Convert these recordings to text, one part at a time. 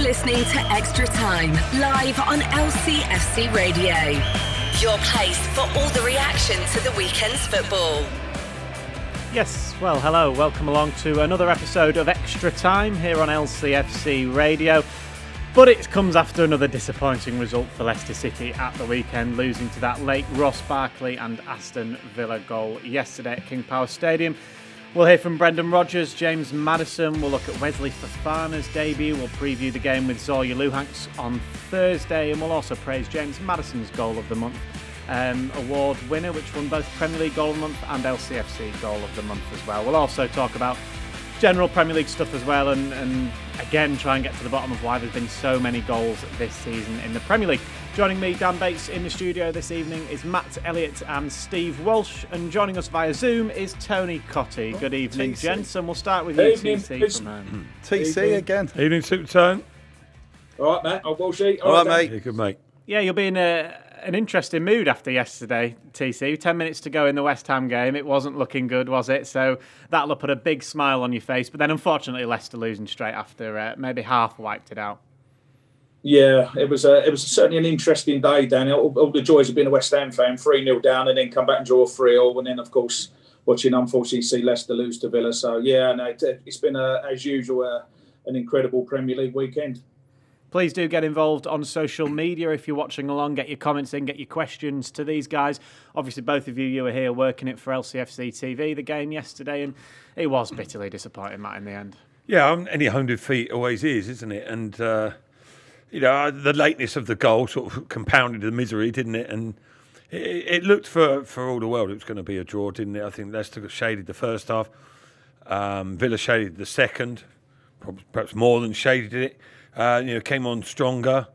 You're listening to Extra Time, live on LCFC Radio. Your place for all the reaction to the weekend's football. Yes, well, hello, welcome along to another episode of Extra Time here on LCFC Radio. But it comes after another disappointing result for Leicester City at the weekend, losing to that late Ross Barkley and Aston Villa goal yesterday at King Power Stadium. We'll hear from Brendan Rodgers, James Maddison. We'll look at Wesley Fofana's debut. We'll preview the game with Zorya Luhansk on Thursday, and we'll also praise James Maddison's goal of the month um, award winner, which won both Premier League Goal of the Month and LCFC Goal of the Month as well. We'll also talk about general Premier League stuff as well, and, and again try and get to the bottom of why there's been so many goals this season in the Premier League. Joining me, Dan Bates, in the studio this evening is Matt Elliott and Steve Walsh, and joining us via Zoom is Tony Cottee. Good evening, TC. gents, and we'll start with Good you, evening. TC, It's- from. TC Evening. again. Evening, Super Tone. All right, Matt. I'll bullshit. All right, then. mate. Yeah, good, mate. Yeah, you'll be in a, an interesting mood after yesterday, TC. Ten minutes to go in the West Ham game. It wasn't looking good, was it? So that'll put a big smile on your face. But then, unfortunately, Leicester losing straight after uh, maybe half wiped it out. Yeah, it was a, it was certainly an interesting day, Daniel. All, all the joys of being a West Ham fan, 3 0 down, and then come back and draw 3 0. And then, of course, watching unfortunately see Leicester lose to Villa. So, yeah, no, it, it's been, a, as usual, a, an incredible Premier League weekend. Please do get involved on social media if you're watching along. Get your comments in, get your questions to these guys. Obviously, both of you, you were here working it for LCFC TV, the game yesterday, and it was bitterly disappointing, Matt, in the end. Yeah, any home defeat always is, isn't it? And, uh, you know, the lateness of the goal sort of compounded the misery, didn't it? And it, it looked for, for all the world it was going to be a draw, didn't it? I think Leicester shaded the first half. Um, Villa shaded the second, perhaps more than shaded it. Uh, you know, came on stronger,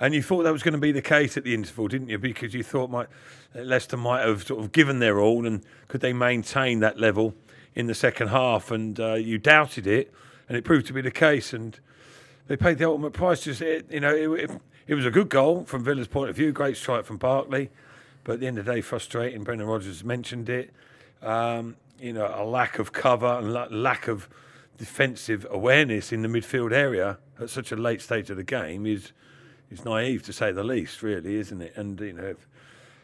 and you thought that was going to be the case at the interval, didn't you? Because you thought might Leicester might have sort of given their all, and could they maintain that level in the second half? And uh, you doubted it, and it proved to be the case. And they paid the ultimate price. Just it, you know, it, it, it was a good goal from Villa's point of view. Great strike from Barkley, but at the end of the day, frustrating. Brendan Rodgers mentioned it. Um, you know, a lack of cover and la- lack of defensive awareness in the midfield area at such a late stage of the game is is naive to say the least, really, isn't it? And you know,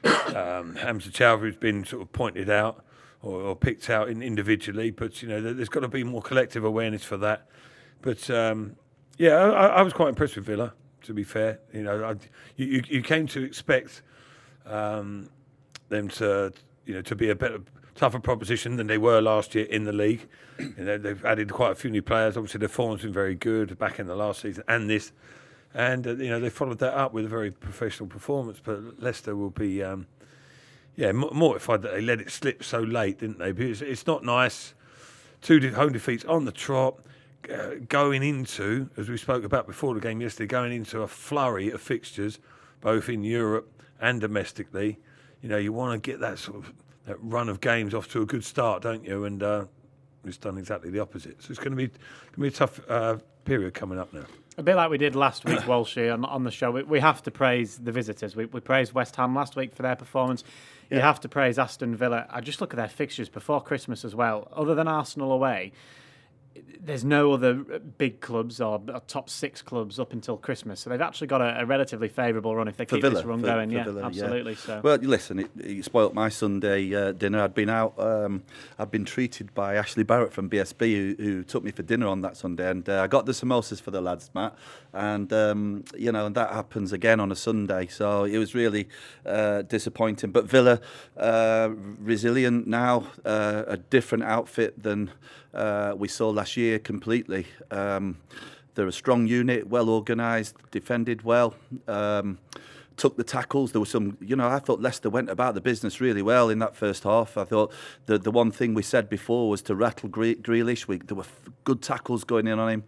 if, um, Hamza Chowdhury's been sort of pointed out or, or picked out in individually, but you know, there- there's got to be more collective awareness for that. But um, yeah, I, I was quite impressed with Villa. To be fair, you know, I, you, you came to expect um, them to you know to be a better tougher proposition than they were last year in the league. You know, they've added quite a few new players. Obviously, their form's been very good back in the last season and this, and uh, you know they followed that up with a very professional performance. But Leicester will be. Um, yeah, mortified that they let it slip so late, didn't they? Because it's not nice. Two home defeats on the trot, uh, going into, as we spoke about before the game yesterday, going into a flurry of fixtures, both in Europe and domestically. You know, you want to get that sort of that run of games off to a good start, don't you? And uh, it's done exactly the opposite. So it's going to be going to be a tough uh, period coming up now. A bit like we did last week, Walshy, on, on the show. We, we have to praise the visitors. We, we praised West Ham last week for their performance. You have to praise Aston Villa. I just look at their fixtures before Christmas as well. Other than Arsenal away, there's no other big clubs or, or top six clubs up until Christmas. So they've actually got a, a relatively favourable run if they For keep Villa. this run for- going. for yeah, Villa, absolutely. So Well, listen, it, it spoilt my Sunday uh, dinner. I'd been out, um, I'd been treated by Ashley Barrett from BSB, who, who took me for dinner on that Sunday. And uh, I got the samosas for the lads, Matt. And, um, you know, and that happens again on a Sunday. So it was really uh, disappointing. But Villa, uh, resilient now, uh, a different outfit than uh, we saw last year completely. Um, they're a strong unit, well organised, defended well. Um, took the tackles. There was some, you know, I thought Leicester went about the business really well in that first half. I thought the the one thing we said before was to rattle Gre- Grealish. We, there were f- good tackles going in on him.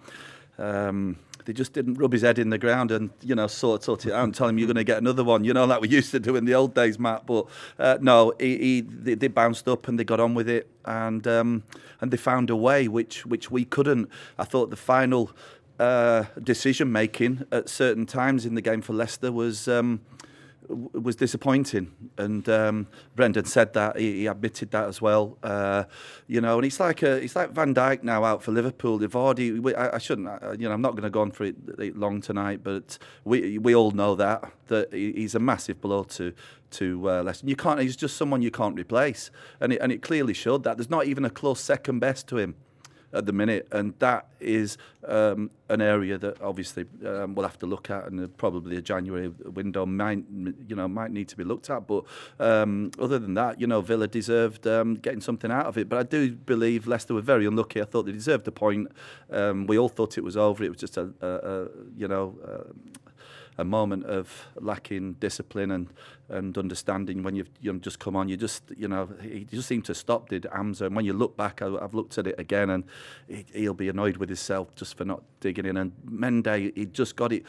Um, they just didn't rub his head in the ground and you know sort sort it out and tell him you're going to get another one. You know like we used to do in the old days, Matt. But uh, no, he, he they, they bounced up and they got on with it and um, and they found a way which which we couldn't. I thought the final uh, decision making at certain times in the game for Leicester was. Um, was disappointing. And um, Brendan said that he, he admitted that as well. Uh, you know, and he's like a, he's like Van Dijk now out for Liverpool. They've already. We, I, I shouldn't. I, you know, I'm not going to go on for it, it long tonight, but we we all know that that he's a massive blow to to uh, Leicester. You can't. He's just someone you can't replace, and it, and it clearly showed that. There's not even a close second best to him at the minute, and that is um, an area that obviously um, we'll have to look at, and probably a January window might you know might need to be looked at. But um, other than that, you know, Villa deserved um, getting something out of it. But I do believe Leicester were very unlucky. I thought they deserved a point. Um, we all thought it was over. It was just a, a, a you know. A moment of lacking discipline and, and understanding when you've, you've just come on. You just, you know, he just seemed to stop, did Hamza. And when you look back, I, I've looked at it again and he, he'll be annoyed with himself just for not digging in. And Mendy, he just got it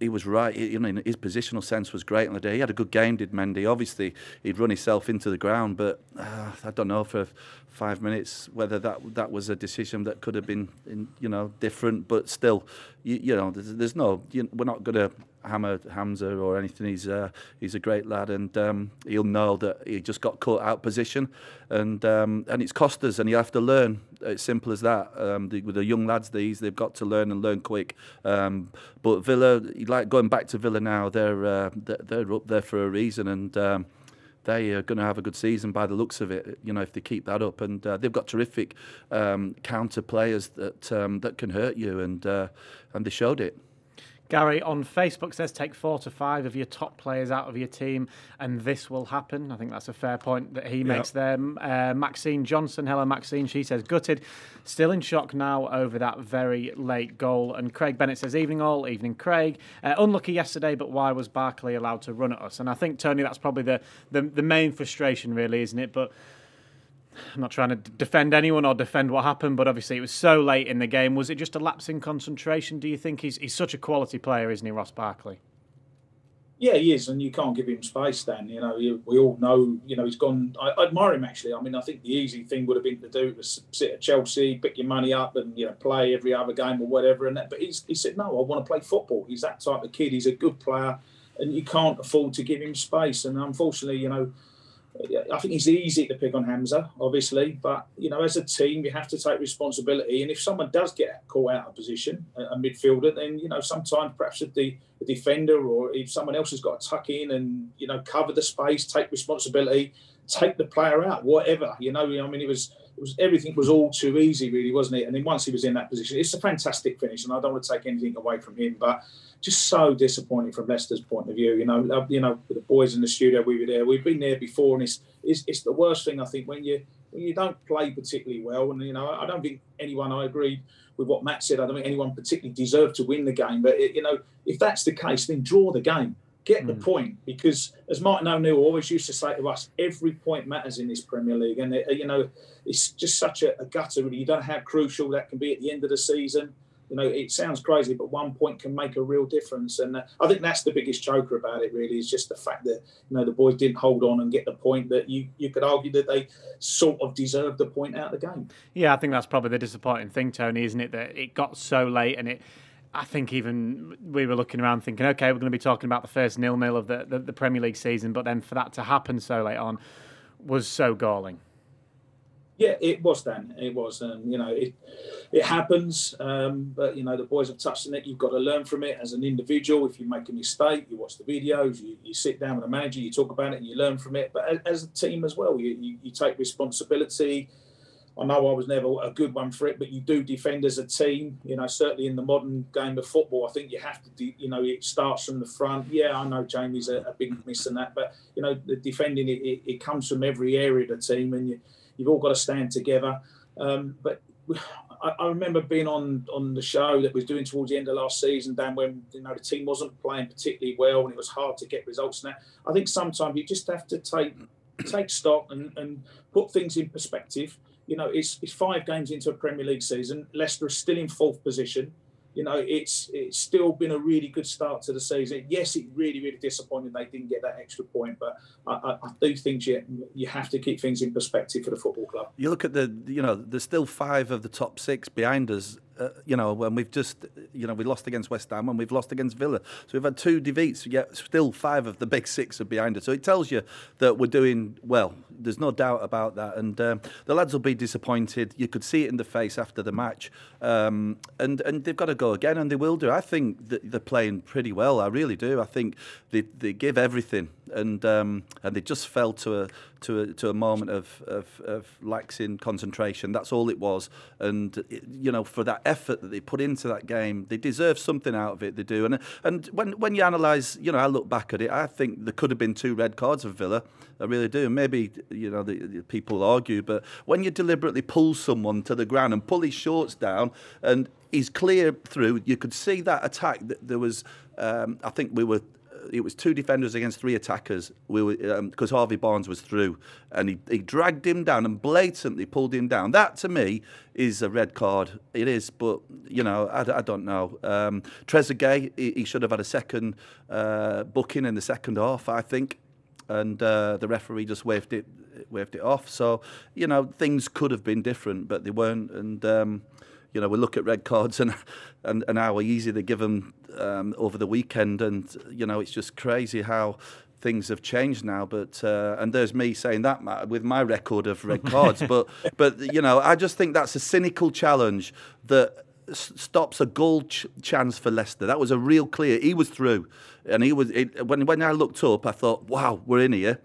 he was right. He, you know, his positional sense was great on the day. He had a good game, did Mendy. Obviously, he'd run himself into the ground, but uh, I don't know for five minutes whether that that was a decision that could have been, in, you know, different. But still, you, you know, there's, there's no. You, we're not going to hammer Hamza or anything. He's uh, he's a great lad, and um, he'll know that he just got caught out position, and um, and it's cost us, and you have to learn. It's simple as that. Um, the, with the young lads, these they've got to learn and learn quick. Um, but Villa, like going back to Villa now, they're uh, they're up there for a reason, and. Um, they are going to have a good season by the looks of it. You know, if they keep that up, and uh, they've got terrific um, counter players that um, that can hurt you, and uh, and they showed it. Gary on Facebook says take four to five of your top players out of your team, and this will happen. I think that's a fair point that he makes there. Uh, Maxine Johnson, hello Maxine. She says gutted, still in shock now over that very late goal. And Craig Bennett says evening all, evening Craig. Uh, unlucky yesterday, but why was Barkley allowed to run at us? And I think Tony, that's probably the the, the main frustration, really, isn't it? But I'm not trying to defend anyone or defend what happened, but obviously it was so late in the game. Was it just a lapse in concentration? Do you think he's he's such a quality player, isn't he, Ross Barkley? Yeah, he is, and you can't give him space. Then you know, we all know. You know, he's gone. I, I admire him actually. I mean, I think the easy thing would have been to do was sit at Chelsea, pick your money up, and you know, play every other game or whatever. And that, but he's, he said, no, I want to play football. He's that type of kid. He's a good player, and you can't afford to give him space. And unfortunately, you know I think it's easy to pick on Hamza, obviously, but you know, as a team, you have to take responsibility. And if someone does get caught out of position, a midfielder, then you know, sometimes perhaps the, the defender or if someone else has got to tuck in and you know cover the space, take responsibility, take the player out, whatever. You know, I mean, it was was everything was all too easy, really, wasn't it? And then once he was in that position, it's a fantastic finish, and I don't want to take anything away from him, but just so disappointing from Leicester's point of view. You know, you know, the boys in the studio, we were there. We've been there before, and it's it's, it's the worst thing I think when you when you don't play particularly well. And you know, I don't think anyone. I agree with what Matt said. I don't think anyone particularly deserved to win the game. But it, you know, if that's the case, then draw the game. Get the mm. point because, as Martin O'Neill always used to say to us, every point matters in this Premier League, and it, you know it's just such a, a gutter. You don't know how crucial that can be at the end of the season you know, it sounds crazy, but one point can make a real difference. And uh, I think that's the biggest choker about it, really, is just the fact that, you know, the boys didn't hold on and get the point that you, you could argue that they sort of deserved the point out of the game. Yeah, I think that's probably the disappointing thing, Tony, isn't it? That it got so late and it. I think even we were looking around thinking, okay, we're going to be talking about the first nil nil of the, the, the Premier League season, but then for that to happen so late on was so galling. Yeah, it was then. It was, and you know, it it happens. Um, but you know, the boys have touched on it. You've got to learn from it as an individual. If you make a mistake, you watch the videos, you, you sit down with a manager, you talk about it, and you learn from it. But as, as a team as well, you, you, you take responsibility. I know I was never a good one for it, but you do defend as a team. You know, certainly in the modern game of football, I think you have to. De- you know, it starts from the front. Yeah, I know Jamie's a, a big miss in that, but you know, the defending it, it, it comes from every area of the team, and you You've all got to stand together. Um, but I, I, remember being on on the show that was doing towards the end of last season, Dan, when you know the team wasn't playing particularly well and it was hard to get results. Now I think sometimes you just have to take take stock and, and put things in perspective. You know, it's, it's five games into a Premier League season. Leicester is still in fourth position you know, it's it's still been a really good start to the season. Yes, it really, really disappointed they didn't get that extra point, but I, I, I, do think you you have to keep things in perspective for the football club. You look at the, you know, there's still five of the top six behind us uh, you know, when we've just, you know, we lost against West Ham and we've lost against Villa. So we've had two defeats, yet still five of the big six are behind us. So it tells you that we're doing well. There's no doubt about that. And um, the lads will be disappointed. You could see it in the face after the match. Um, and, and they've got to go again, and they will do. I think they're playing pretty well. I really do. I think they, they give everything and um, and they just fell to a to a, to a moment of, of, of laxing concentration. That's all it was. And it, you know, for that effort that they put into that game, they deserve something out of it. They do. And and when when you analyse, you know, I look back at it, I think there could have been two red cards of Villa. I really do. Maybe you know the, the people argue, but when you deliberately pull someone to the ground and pull his shorts down and he's clear through, you could see that attack. That there was, um, I think we were it was two defenders against three attackers. We were because um, Harvey Barnes was through, and he, he dragged him down and blatantly pulled him down. That to me is a red card. It is, but you know I, I don't know. Um, Trezeguet he, he, should have had a second uh, booking in the second half, I think, and uh, the referee just waved it waved it off. So you know things could have been different, but they weren't, and. Um, you know, we look at red cards and and, and how easy they give them um, over the weekend, and you know, it's just crazy how things have changed now. But uh, and there's me saying that Matt, with my record of red cards, but but you know, I just think that's a cynical challenge that stops a goal ch- chance for Leicester. That was a real clear. He was through, and he was. It, when when I looked up, I thought, wow, we're in here.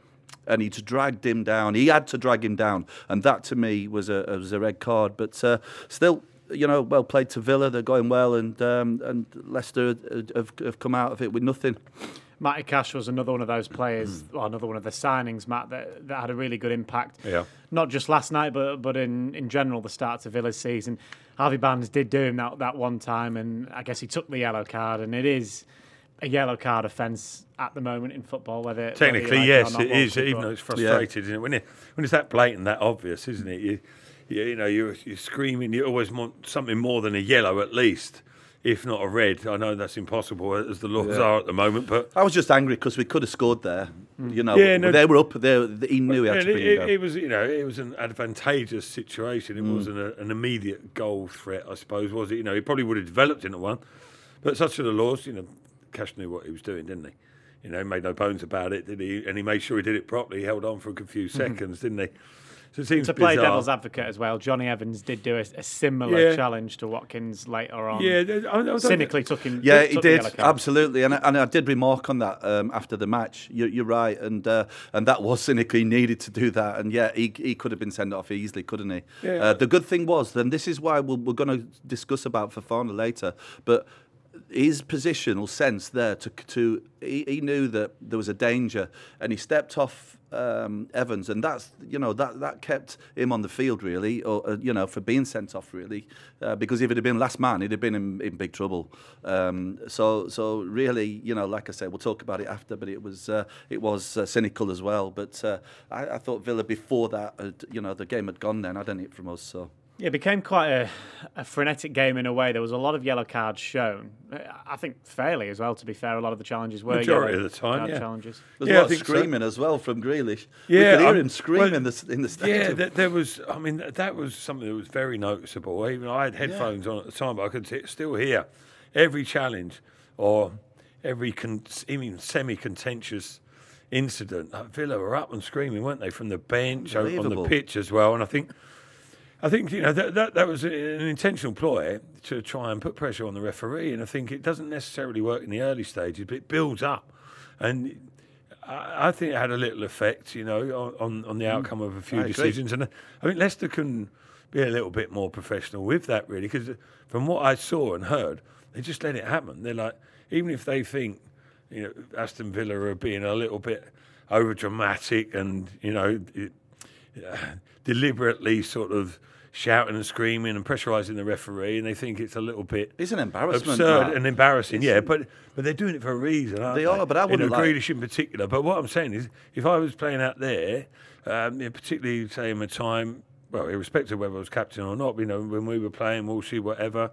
And he dragged him down. He had to drag him down, and that to me was a was a red card. But uh, still, you know, well played to Villa. They're going well, and um, and Leicester have, have come out of it with nothing. Matty Cash was another one of those players, or another one of the signings, Matt, that, that had a really good impact. Yeah. Not just last night, but but in, in general, the start to Villa's season. Harvey Barnes did do him that, that one time, and I guess he took the yellow card, and it is a yellow card offence at the moment in football. Whether technically, whether yes, it is, even though it's frustrated, yeah. isn't it? When it when it's that blatant, that obvious, isn't it? You, you, you know, you're, you're screaming. You always want something more than a yellow, at least, if not a red. I know that's impossible uh, as the laws yeah. are at the moment, but I was just angry because we could have scored there. Mm. You know, yeah, no, they were up there. He knew he had to bring it, it, it was, you know, it was an advantageous situation. It mm. wasn't a, an immediate goal threat, I suppose, was it? You know, he probably would have developed into one, but such are the laws. You know, Cash knew what he was doing, didn't he? You know, he made no bones about it, did he? And he made sure he did it properly. He held on for a few mm-hmm. seconds, didn't he? So it seems to play bizarre. devil's advocate as well. Jonny Evans did do a, a similar yeah. challenge to Watkins later on. Yeah, I, I cynically took him. Yeah, took he did absolutely, and I, and I did remark on that um, after the match. You're, you're right, and uh, and that was cynically needed to do that, and yeah, he, he could have been sent off easily, couldn't he? Yeah. Uh, the good thing was, then this is why we're, we're going to discuss about Fofana later, but his positional sense there to to he, he, knew that there was a danger and he stepped off um, Evans and that's you know that that kept him on the field really or uh, you know for being sent off really uh, because if it had been last man he'd have been in, in big trouble. Um, so so really you know like I said we'll talk about it after but it was uh, it was uh, cynical as well. But uh, I, I, thought Villa before that had, you know the game had gone then I didn't it from us so it became quite a, a, frenetic game in a way. There was a lot of yellow cards shown. I think fairly as well. To be fair, a lot of the challenges were majority of the time. Yeah. challenges. There's yeah, a lot of screaming so. as well from Grealish. Yeah, we could hear him screaming well, in the in the stadium. Yeah, there was. I mean, that was something that was very noticeable. Even I had headphones yeah. on at the time, but I could t- still hear every challenge or every con- even semi-contentious incident. Villa were up and screaming, weren't they, from the bench on the pitch as well? And I think I think you know that, that that was an intentional ploy to try and put pressure on the referee, and I think it doesn't necessarily work in the early stages, but it builds up, and I, I think it had a little effect, you know, on on the mm. outcome of a few I decisions, agree. and I think Leicester can be a little bit more professional with that, really, because from what I saw and heard, they just let it happen. They're like, even if they think, you know, Aston Villa are being a little bit over dramatic and you know. It, uh, deliberately sort of shouting and screaming and pressurising the referee, and they think it's a little bit it's an embarrassment, absurd Matt. and embarrassing. It's, yeah, but but they're doing it for a reason. Aren't they, they, are, but I wouldn't know, like Grealish in particular. But what I'm saying is, if I was playing out there, um, particularly say in a time, well, irrespective of whether I was captain or not, you know, when we were playing Walshy, whatever,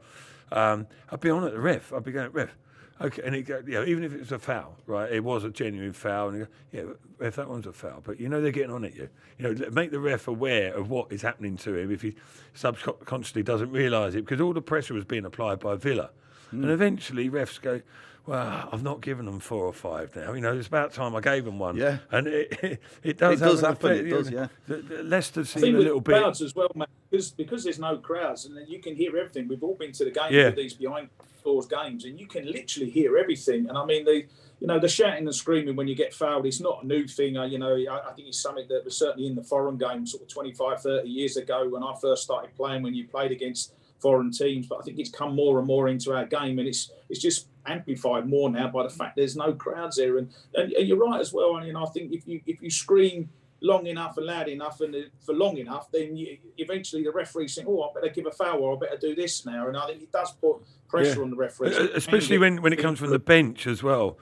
um, I'd be on at the ref. I'd be going, ref. Okay, and it go, even if it was a foul, right? It was a genuine foul, and go, yeah, if that one's a foul, but you know they're getting on at you. You know, make the ref aware of what is happening to him if he subconsciously doesn't realise it, because all the pressure was being applied by Villa, mm. and eventually refs go, well, I've not given them four or five now. You know, it's about time I gave them one. Yeah, and it it, it does, it does happen. Effect, it does, yeah. The, the Leicester seem a little bit crowds as well, man. Because because there's no crowds and you can hear everything. We've all been to the games yeah. with these behind doors games, and you can literally hear everything. And I mean the. You know, the shouting and screaming when you get fouled is not a new thing. Uh, you know, I, I think it's something that was certainly in the foreign game sort of 25, 30 years ago when I first started playing, when you played against foreign teams. But I think it's come more and more into our game, and it's it's just amplified more now by the fact there's no crowds here. And, and, and you're right as well. I mean, I think if you if you scream long enough and loud enough and uh, for long enough, then you, eventually the referee think, "Oh, I better give a foul or I better do this now." And I think it does put pressure yeah. on the referee, especially when when it comes from the bench as well.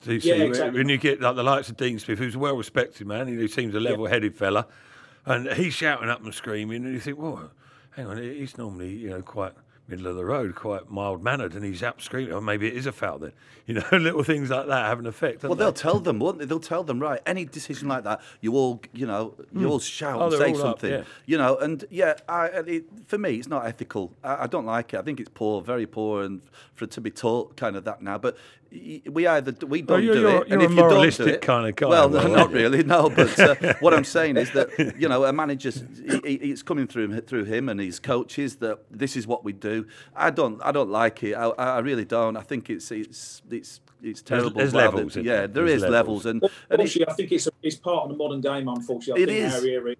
So yeah, exactly. When you get like the likes of Dean Smith, who's a well respected man, he seems a level headed yeah. fella, and he's shouting up and screaming, and you think, "Well, hang on, he's normally you know quite." middle of the road, quite mild mannered, and he's up screaming, or maybe it is a foul then. You know, little things like that have an effect. Well, they? will tell them, won't they? They'll tell them, right? Any decision like that, you all, you know, you mm. all shout oh, and say something, up, yeah. you know. And yeah, I, it, for me, it's not ethical. I, I, don't like it. I think it's poor, very poor, and for it to be taught kind of that now. But we either we don't you're, do you're, it, and if you don't do it, kind of guy. Well, not really, no. But uh, what I'm saying is that you know, a manager, it's coming through through him and his coaches that this is what we do. I don't, I don't like it. I, I really don't. I think it's it's it's it's terrible. There's, there's levels. Yeah, there is levels, levels and, and I think it's a, it's part of the modern game. Unfortunately, I it think is. Our era,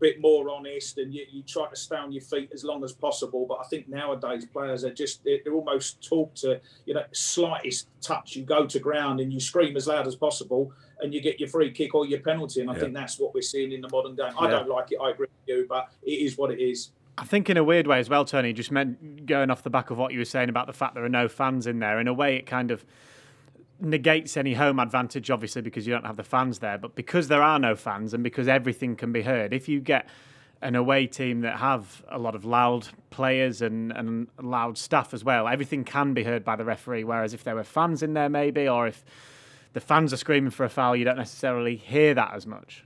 bit more honest and you, you try to stay on your feet as long as possible. But I think nowadays players are just they're, they're, almost taught to you know slightest touch you go to ground and you scream as loud as possible and you get your free kick or your penalty. And I yeah. think that's what we're seeing in the modern game. I don't like it. I agree with you, but it is what it is. I think in a weird way as well, Tony. Just meant going off the back of what you were saying about the fact there are no fans in there. In a way, it kind of negates any home advantage, obviously, because you don't have the fans there. But because there are no fans and because everything can be heard, if you get an away team that have a lot of loud players and, and loud staff as well, everything can be heard by the referee. Whereas if there were fans in there, maybe, or if the fans are screaming for a foul, you don't necessarily hear that as much.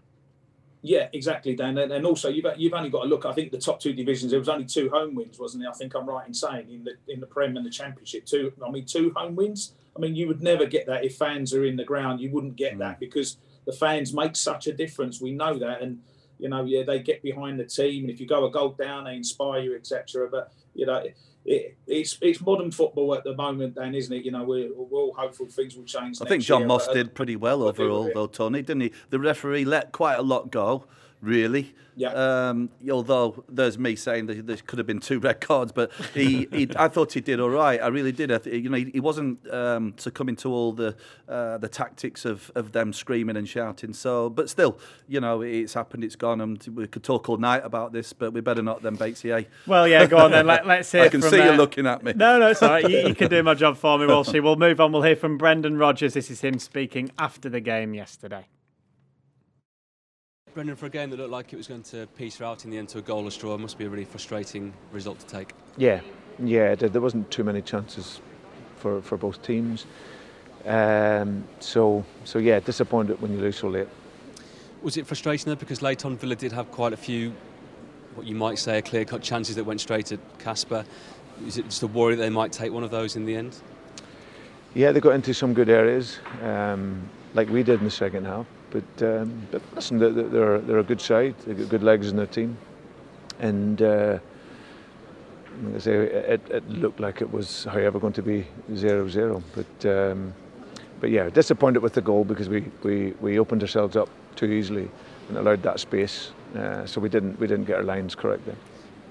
Yeah, exactly, Dan. And also, you've you've only got to look. I think the top two divisions. There was only two home wins, wasn't it? I think I'm right in saying in the in the Prem and the Championship. Two. I mean, two home wins. I mean, you would never get that if fans are in the ground. You wouldn't get mm. that because the fans make such a difference. We know that, and you know, yeah, they get behind the team, and if you go a goal down, they inspire you, etc. But you know, it, it's it's modern football at the moment, then, isn't it? You know, we're, we're all hopeful things will change. I think John year, Moss did pretty well overall, though, Tony, didn't he? The referee let quite a lot go really. Yeah. Um, although there's me saying that there could have been two red cards, but he, he I thought he did all right. I really did. I th- you know, he, he wasn't um, succumbing to all the uh, the tactics of, of them screaming and shouting. So, but still, you know, it's happened. It's gone, and we could talk all night about this, but we better not then, Batesy. Eh? Well, yeah, go on then. Let, us hear. I can see uh, you looking at me. No, no, it's all right. You, you can do my job for me, Walshy. We'll move on. We'll hear from Brendan Rodgers. This is him speaking after the game yesterday. Brendan, for a game that looked like it was going to peace out in the end to a goalless draw, must be a really frustrating result to take. Yeah, yeah, there wasn't too many chances for, for both teams. Um, so, so yeah, disappointed when you lose so late. Was it frustrating though because Leighton Villa did have quite a few, what you might say, clear-cut chances that went straight at Kasper. Is it just a worry that they might take one of those in the end? Yeah, they got into some good areas, um, like we did in the second half. But, um, but listen, they're, they're, a good side. They've got good legs in their team. And uh, like I say, it, it, looked like it was, however, going to be 0-0. But, um, but yeah, disappointed with the goal because we, we, we opened ourselves up too easily and allowed that space. Uh, so we didn't, we didn't get our lines correct then.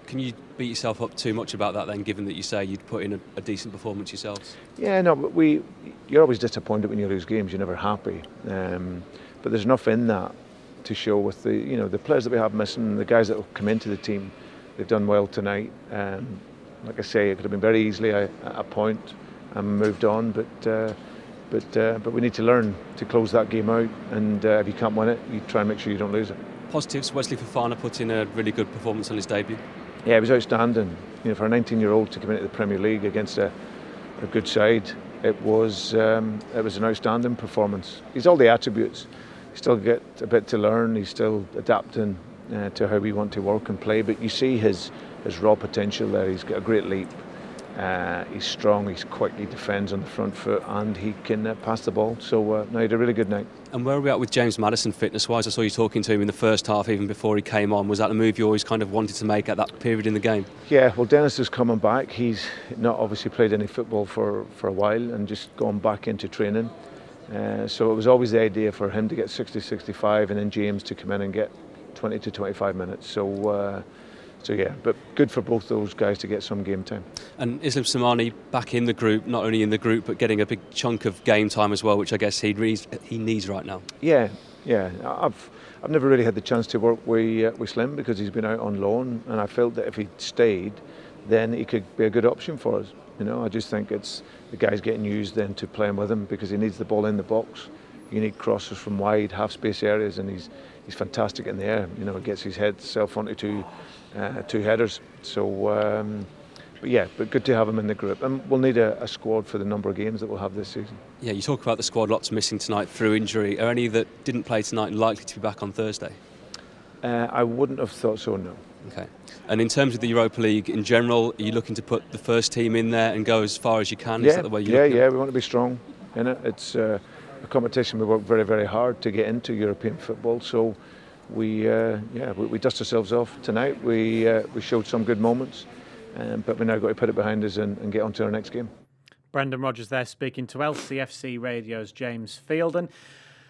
Can you beat yourself up too much about that then, given that you say you'd put in a, a decent performance yourselves? Yeah, no, but we, you're always disappointed when you lose games. You're never happy. Um, but there's enough in that to show with the you know the players that we have missing, the guys that have come into the team. They've done well tonight. Um, like I say, it could have been very easily a, a point and moved on, but. Uh, but uh, but we need to learn to close that game out, and uh, if you can't win it, you try and make sure you don't lose it. Positives. Wesley Fofana put in a really good performance on his debut. Yeah, it was outstanding. You know, for a 19-year-old to come into the Premier League against a, a good side, it was um, it was an outstanding performance. He's all the attributes. He still get a bit to learn. He's still adapting uh, to how we want to work and play. But you see his his raw potential there. He's got a great leap. Uh, he's strong, he's quick, he defends on the front foot, and he can uh, pass the ball. So, uh, no, he had a really good night. And where are we at with James Maddison fitness wise? I saw you talking to him in the first half, even before he came on. Was that a move you always kind of wanted to make at that period in the game? Yeah, well, Dennis is coming back. He's not obviously played any football for, for a while and just gone back into training. Uh, so, it was always the idea for him to get 60 65 and then James to come in and get 20 to 25 minutes. So, uh, so yeah, but good for both those guys to get some game time. And Islam Slimani back in the group, not only in the group, but getting a big chunk of game time as well, which I guess he needs, he needs right now. Yeah, yeah. I've I've never really had the chance to work with uh, with Slim because he's been out on loan, and I felt that if he stayed, then he could be a good option for us. You know, I just think it's the guy's getting used then to playing with him because he needs the ball in the box. You need crosses from wide, half space areas, and he's he's fantastic in the air. You know, gets his head self onto two uh, two headers. So, um, but yeah, but good to have him in the group. And we'll need a, a, squad for the number of games that we'll have this season. Yeah, you talk about the squad, lots missing tonight through injury. Are any that didn't play tonight likely to be back on Thursday? Uh, I wouldn't have thought so, no. Okay. And in terms of the Europa League in general, are you looking to put the first team in there and go as far as you can? Yeah, yeah, yeah. We want to be strong in it. It's uh, a competition we work very, very hard to get into European football. So we uh, yeah we, we, dust ourselves off tonight. We uh, we showed some good moments, um, but we now got to put it behind us and, and get on to our next game. Brendan Rodgers there speaking to LCFC Radio's James Fielden.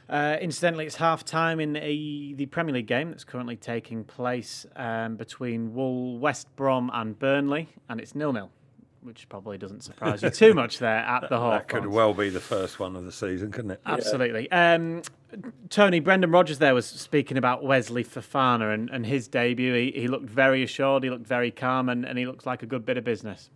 Uh, incidentally, it's half time in a, the Premier League game that's currently taking place um, between Wool, West Brom and Burnley, and it's nil nil which probably doesn't surprise you too much there at the Hawthorns. That could well be the first one of the season, couldn't it? Absolutely. Yeah. Um, Tony, Brendan Rodgers there was speaking about Wesley Fofana and, and his debut. He, he looked very assured, he looked very calm, and, and he looks like a good bit of business.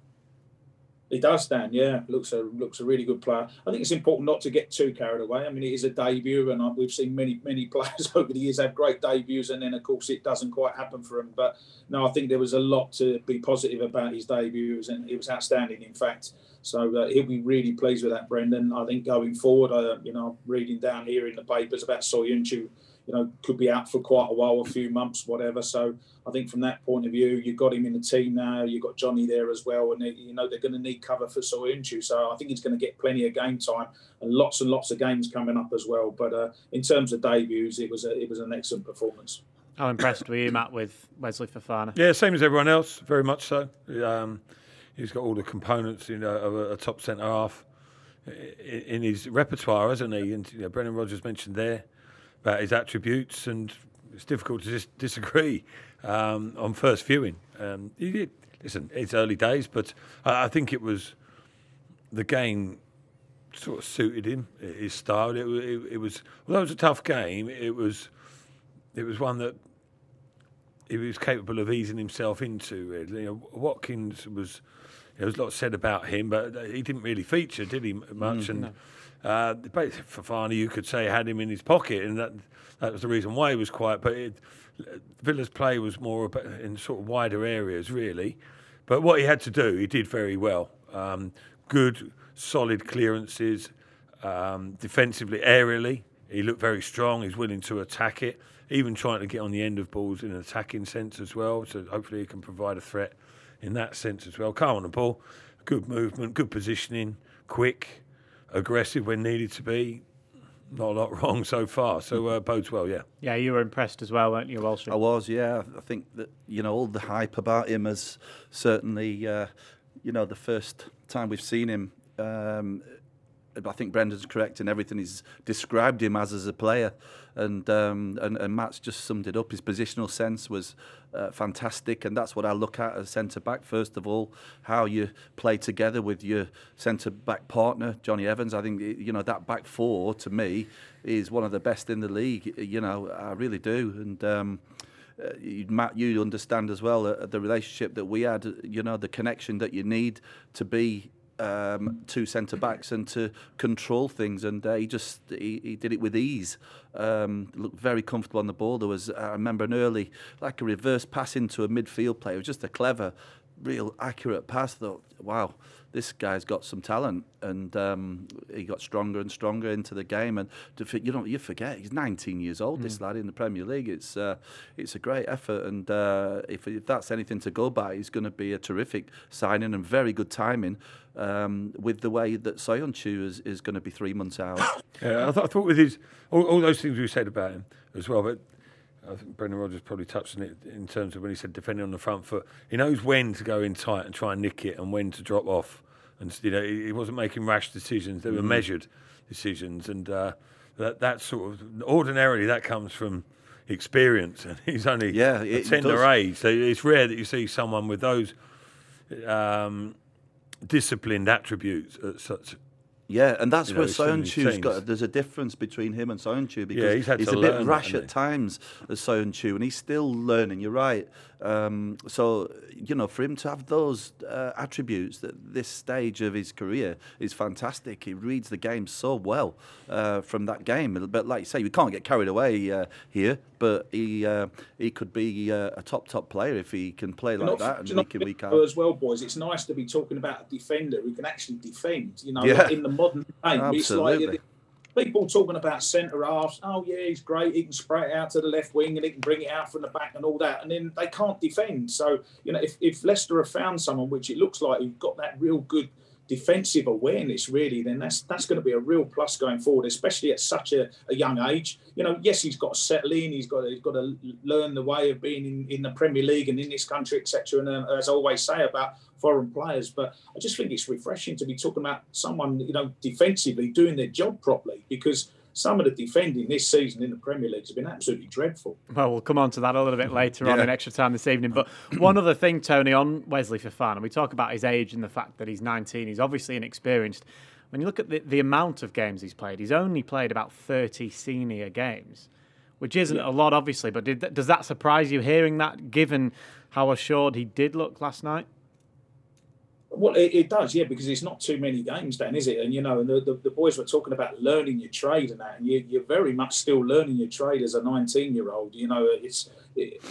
He does, Dan. Yeah, looks a looks a really good player. I think it's important not to get too carried away. I mean, it is a debut, and we've seen many many players over the years have great debuts, and then of course it doesn't quite happen for him. But no, I think there was a lot to be positive about his debuts, and it was outstanding. In fact, so uh, he'll be really pleased with that, Brendan. I think going forward, uh, you know, reading down here in the papers about Soyuncu you know, could be out for quite a while, a few months, whatever. So I think from that point of view, you've got him in the team now. You've got Jonny there as well, and they, you know they're going to need cover for Soyuncu. So I think he's going to get plenty of game time and lots and lots of games coming up as well. But uh, in terms of debuts, it was a, it was an excellent performance. How impressed were you, Matt, with Wesley Fofana? Yeah, same as everyone else, very much so. Um, he's got all the components, you know, of a, a top centre half in his repertoire, hasn't he? And you know, Brendan Rodgers mentioned there about his attributes, and it's difficult to just disagree um, on first viewing. Um, he, listen, it's early days, but I, I, think it was the game sort of suited him, his style. It, it, it, was, although it was a tough game, it was it was one that he was capable of easing himself into. You know, Watkins was. There was a lot said about him, but he didn't really feature, did he, much? Mm, and no. Uh, Fofana, you could say, had him in his pocket, and that that was the reason why he was quiet. But it, Villa's play was more in sort of wider areas, really. But what he had to do, he did very well. Um, good, solid clearances, um, defensively, aerially. He looked very strong. He's willing to attack it, even trying to get on the end of balls in an attacking sense as well. So hopefully he can provide a threat in that sense as well. Calm on the ball, good movement, good positioning, quick aggressive when needed to be. Not a lot wrong so far, so uh, bodes well, yeah. Yeah, you were impressed as well, weren't you, Walsh? I was, yeah. I think that you know all the hype about him has certainly, uh, you know, the first time we've seen him. Um, I think Brendan's correct in everything he's described him as as a player, and um, and, and Matt's just summed it up. His positional sense was uh, fantastic, and that's what I look at as centre back. First of all, how you play together with your centre back partner, Jonny Evans. I think you know that back four to me is one of the best in the league. You know, I really do, and. Um, uh, Matt, you understand as well uh, the relationship that we had, you know, the connection that you need to be um, two centre backs and to control things, and uh, he just he, he, did it with ease. Um, looked very comfortable on the ball. There was I remember an early like a reverse pass into a midfield player. It was just a clever real accurate pass. Thought, wow, this guy's got some talent, and um, he got stronger and stronger into the game. And to, you know, you forget he's 19 years old. This lad in the Premier League. It's uh, it's a great effort, and uh, if, if that's anything to go by, he's going to be a terrific signing and very good timing. Um, with the way that Soyuncu is, is going to be three months out. Yeah, I, th- I thought with his all, all those things we said about him as well, but I think Brendan Rodgers probably touched on it in terms of when he said defending on the front foot. He knows when to go in tight and try and nick it, and when to drop off. And you know, he he wasn't making rash decisions; they were measured decisions, and uh, that that sort of ordinarily that comes from experience. And he's only Yeah, a tender age, so it's rare that you see someone with those um, disciplined attributes at such Yeah, and that's You where know, so many Soyuncu's got. There's a difference between him and Soyuncu because he's had he's to a bit learn that, rash at times as Soyuncu, and he's still learning. You're right. Um, so you know, for him to have those uh, attributes at this stage of his career is fantastic. He reads the game so well uh, from that game. But like you say, we can't get carried away uh, here. But he uh, he could be uh, a top top player if he can play like Not- that and do you not week in week out. As well, boys, it's nice to be talking about a defender who can actually defend. You know, Yeah. in the modern game, it's Absolutely. like people talking about centre halves. Oh yeah, he's great. He can spray it out to the left wing and he can bring it out from the back and all that. And then they can't defend. So you know, if, if Leicester have found someone, which it looks like, who's got that real good defensive awareness, really, then that's that's going to be a real plus going forward, especially at such a, a young age. You know, yes, he's got to settle in. He's got to, he's got to learn the way of being in, in the Premier League and in this country, etc. And uh, as I always say about foreign players, but I just think it's refreshing to be talking about someone, you know, defensively doing their job properly because some of the defending this season in the Premier League has been absolutely dreadful. Well, we'll come on to that a little bit later on in extra time this evening. But one other thing, Tony, on Wesley Fofana, we talk about his age and the fact that he's 19. He's obviously inexperienced. When you look at the, the amount of games he's played, he's only played about 30 senior games, which isn't a lot, obviously. But did, does that surprise you hearing that, given how assured he did look last night? Well, it, it does, yeah, because it's not too many games, then, is it? And you know, and the, the, the boys were talking about learning your trade and that, and you, you're very much still learning your trade as a 19 year old. You know, it's it,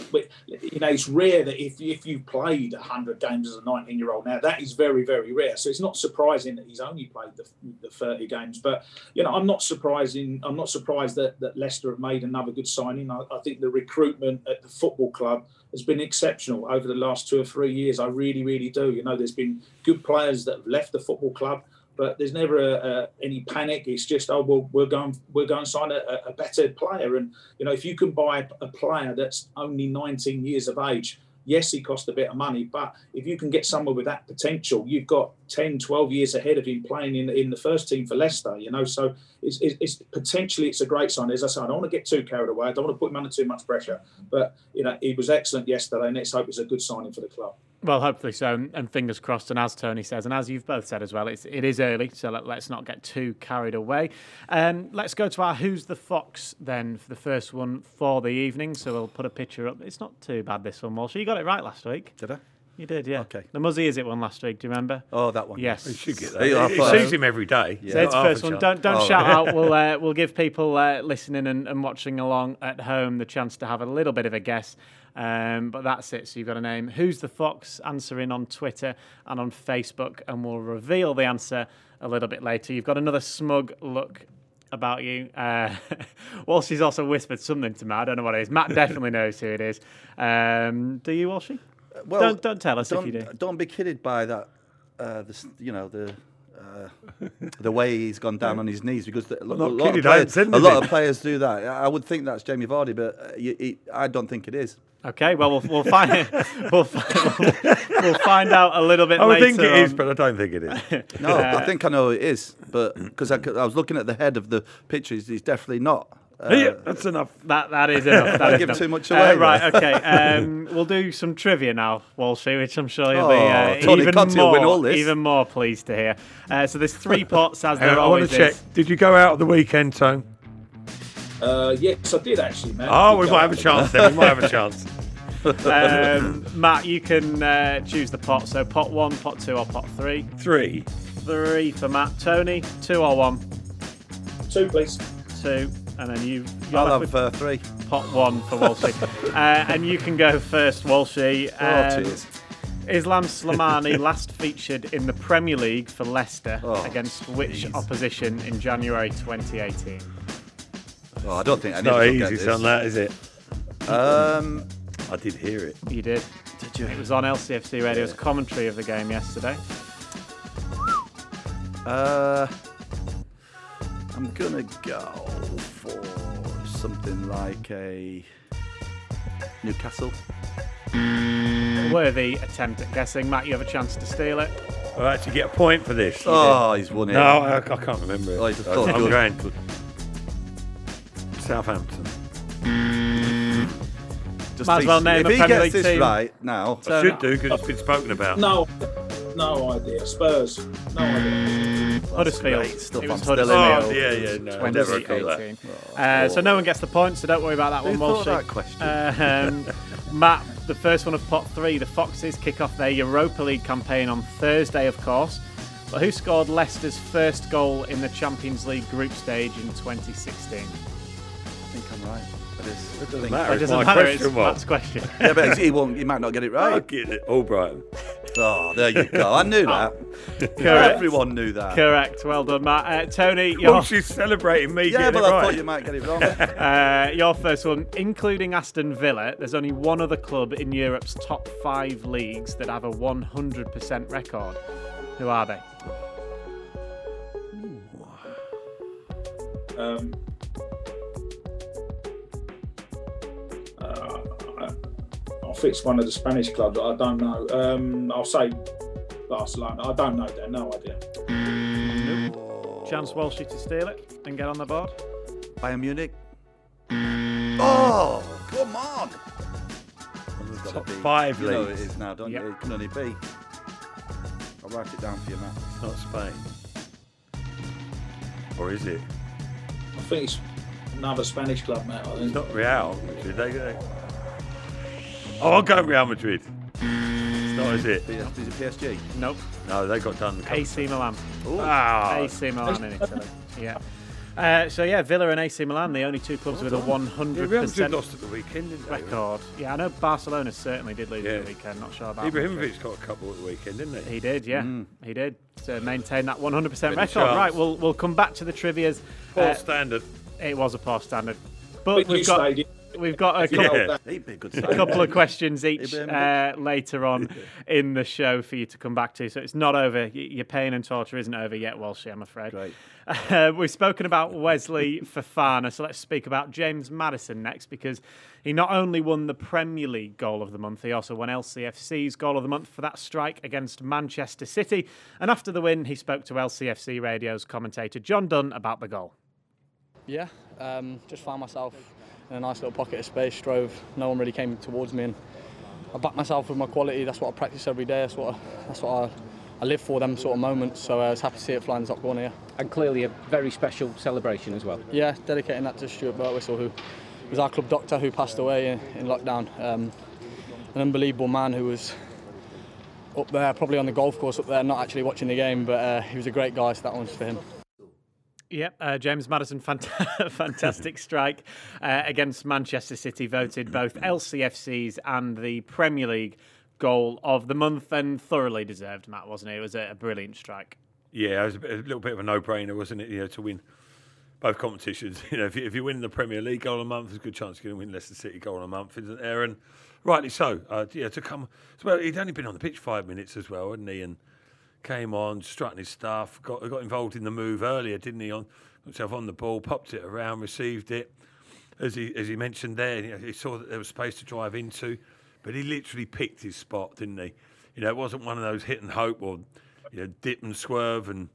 you know it's rare that if if you played 100 games as a 19 year old now, that is very very rare. So it's not surprising that he's only played the, the 30 games. But you know, I'm not surprising. I'm not surprised that, that Leicester have made another good signing. I, I think the recruitment at the football club has been exceptional over the last two or three years. I really, really do. You know, there's been good players that have left the football club, but there's never a, a, any panic. It's just, oh, well, we're going, we're going to sign a, a better player. And you know, if you can buy a player that's only 19 years of age, yes, he cost a bit of money, but if you can get someone with that potential, you've got 10, 12 years ahead of him playing in in the first team for Leicester. You know, so it's, it's, it's potentially it's a great sign. As I said, I don't want to get too carried away. I don't want to put him under too much pressure. But you know, he was excellent yesterday, and let's hope it's a good signing for the club. Well, hopefully so, and- fingers crossed. And as Tony says, and as you've both said as well, it's, it is early, so let, us not get too carried away. Um, let's go to our Who's the Fox then for the first one for the evening. So we'll put a picture up. It's not too bad, this one, Walsh. You got it right last week. Did I? You did, yeah. Okay. The Muzzy is it one last week, do you remember? Oh, that one. Yes. He should get that. Hey, I He sees him every day. So it's the first one. Don't don't Oh. shout out. We'll uh, we'll give people uh, listening and, and watching along at home the chance to have a little bit of a guess. Um, but that's it. So you've got a name. Who's the fox? Answering on Twitter and on Facebook, and we'll reveal the answer a little bit later. You've got another smug look about you. Uh, Walshy's also whispered something to Matt. I don't know what it is. Matt definitely knows who it is. Um, do you, Walshy? Well, Don't- don't tell us if don't, you do. Don't be kidded by that. Uh, this, you know the. Uh, the way he's gone down on his knees because the, a, not lot, of players, a lot of players do that. I I would think that's Jamie Vardy, but uh, you, he, I don't think it is. Okay. Well, we'll, we'll find we'll, we'll, we'll find out a little bit I would later. think it is, on. but I don't think it is. No, I think I know it is, but because I was looking at the head of the picture, he's, he's definitely not. Uh, yeah, that's enough. That that is enough. That is give enough. too much Uh, away right. Okay. Um, we'll do some trivia now, Walshy, which I'm sure you'll be Oh, uh, Tony even Conte more win all this. even more pleased to hear. Uh, so there's three pots as Hang there on, I want always to check. Did you go out at the weekend, Tone? Uh, yes, I did actually, man. Oh, we might have a chance then. We might have a chance. Um, Matt, you can uh, choose the pot. So pot one, pot two, or pot three. Three. Three for Matt. Tony, two or one. Two, please. Two, and then you. I'll have uh, three. pot one for Walshy, uh, and you can go first, Walshy. Oh, Um, cheers. Islam Slimani last featured in the Premier League for Leicester Oh, against which jeez. opposition in January 2018? Oh, I don't think It's any of not us will get easy, this. son, that, is it? Um, I did hear it. You did. did you? It was on LCFC Radio's Yeah. commentary of the game yesterday. Uh, I'm gonna go for something like a Newcastle. Mm. Worthy attempt at guessing. Matt, you have a chance to steal it. I'll actually get a point for this. Oh, he's won it. No, I, I can't remember it. Oh, he's- I'm good. going. Southampton. Mm. Just Might as well please- name if a he Premier gets League this team. right now, So- I should do because it's been spoken about. No, no idea. Spurs. No idea. Huddersfield. great stuff. It was I'm still in Oh, yeah, yeah, no, never got that. 2018. Uh, so no one gets the point, so don't worry about that Who one, thought Walshy. that question? Um, Matt, the first one of pot three. The Foxes kick off their Europa League campaign on Thursday, of course. But who scored Leicester's first goal in the Champions League group stage in 2016? I think I'm right. It is. It doesn't It matter. It's doesn't my matter. It's question mark. Matt's question. yeah, but he won't. He might not get it I'll right. get it. Albrighton. Oh, there you go. I knew that. Correct. Everyone knew that. Correct. Well done, Matt. Uh, Tony, your, Oh, she's celebrating me Yeah, getting but it I right. thought you might get it wrong. uh, your first one, including Aston Villa, there's only one other club in Europe's top five leagues that have a 100% record. Who are they? Um, uh, I'll fix one of the Spanish clubs. I don't know. Um, I'll say Barcelona. I don't know. Then no idea. Chance Walshy to steal it and get on the board. Bayern Munich. Oh, come on. Top be- five you know it is now, don't Yep. you? It can only be. I'll write it down for you, Matt. It's not Spain. Or is it? I think it's another Spanish club, mate. I It's think. not Real Madrid. They, they... Oh, I'll go Real Madrid. It's not, is it? Is it PSG? Nope. No, they got done. AC Milan. Ah, AC Milan in Italy. Yeah. Uh, so yeah, Villa and AC Milan, the only two clubs with a yeah, Real Madrid 100% lost at the weekend, didn't they? record. Yeah, I know Barcelona certainly did lose Yeah. at the weekend. Not sure about Madrid. Ibrahimovic got a couple at the weekend, didn't he? He did, yeah, he did to maintain that 100% record. Right, we'll we'll come back to the trivia's. Poor Uh, standard. It was a poor standard, but But we've got stayed. we've got a couple, held that. He'd be a good a sign. couple of questions each uh, later on in the show for you to come back to. So it's not over. Your pain and torture isn't over yet, Walshy, I'm afraid. Great. Uh, we've spoken about Wesley Fofana, so let's speak about James Maddison next because he not only won the Premier League Goal of the Month, he also won LCFC's Goal of the Month for that strike against Manchester City. And after the win, he spoke to LCFC Radio's commentator John Dunn about the goal. Yeah, um, just found myself in a nice little pocket of space, drove, no one really came towards me and I backed myself with my quality, that's what I practice every day, that's what I, that's what I, I live for, them sort of moments, so uh, I was happy to see it fly in the top corner, yeah. and clearly a very special celebration as well. Yeah, dedicating that to Stuart Burtwhistle, who was our club doctor who passed away in, in lockdown. Um, an unbelievable man who was up there, probably on the golf course up there, not actually watching the game, but uh, he was a great guy, so that one's for him. Yep, uh, James Maddison, fant- fantastic strike uh, against Manchester City, voted both LCFC's and the Premier League goal of the month, and thoroughly deserved, Matt, wasn't it? It was a, a brilliant strike. Yeah, it was a, bit, a little bit of a no-brainer, wasn't it? You know, to win both competitions. You know, if you, if you win the Premier League goal of the month, there's a good chance you're going to win Leicester City goal of the month, isn't there? And rightly so. Uh, yeah, to come. Well, he'd only been on the pitch five minutes as well, hadn't he? And came on, strutting his stuff. Got got involved in the move earlier, didn't he? On himself on the ball, popped it around, received it. As he as he mentioned there, you know, he saw that there was space to drive into, but he literally picked his spot, didn't he? You know, it wasn't one of those hit and hope or you know dip and swerve and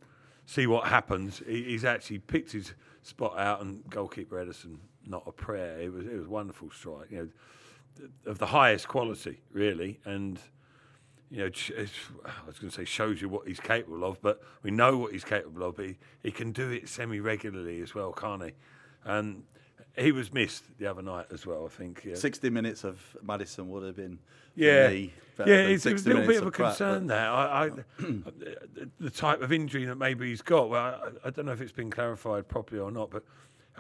see what happens. He, he's actually picked his spot out, and goalkeeper Ederson, not a prayer. It was it was a wonderful strike. You know, of the highest quality, really, and you know, it's, I was going to say shows you what he's capable of, but we know what he's capable of. He, he can do it semi regularly as well, can't he? And he was missed the other night as well. I think. Yeah. 60 minutes of Maddison would have been, Yeah, me, yeah, than it's a little bit of a concern there. I, I, the type of injury that maybe he's got. Well, I, I don't know if it's been clarified properly or not, but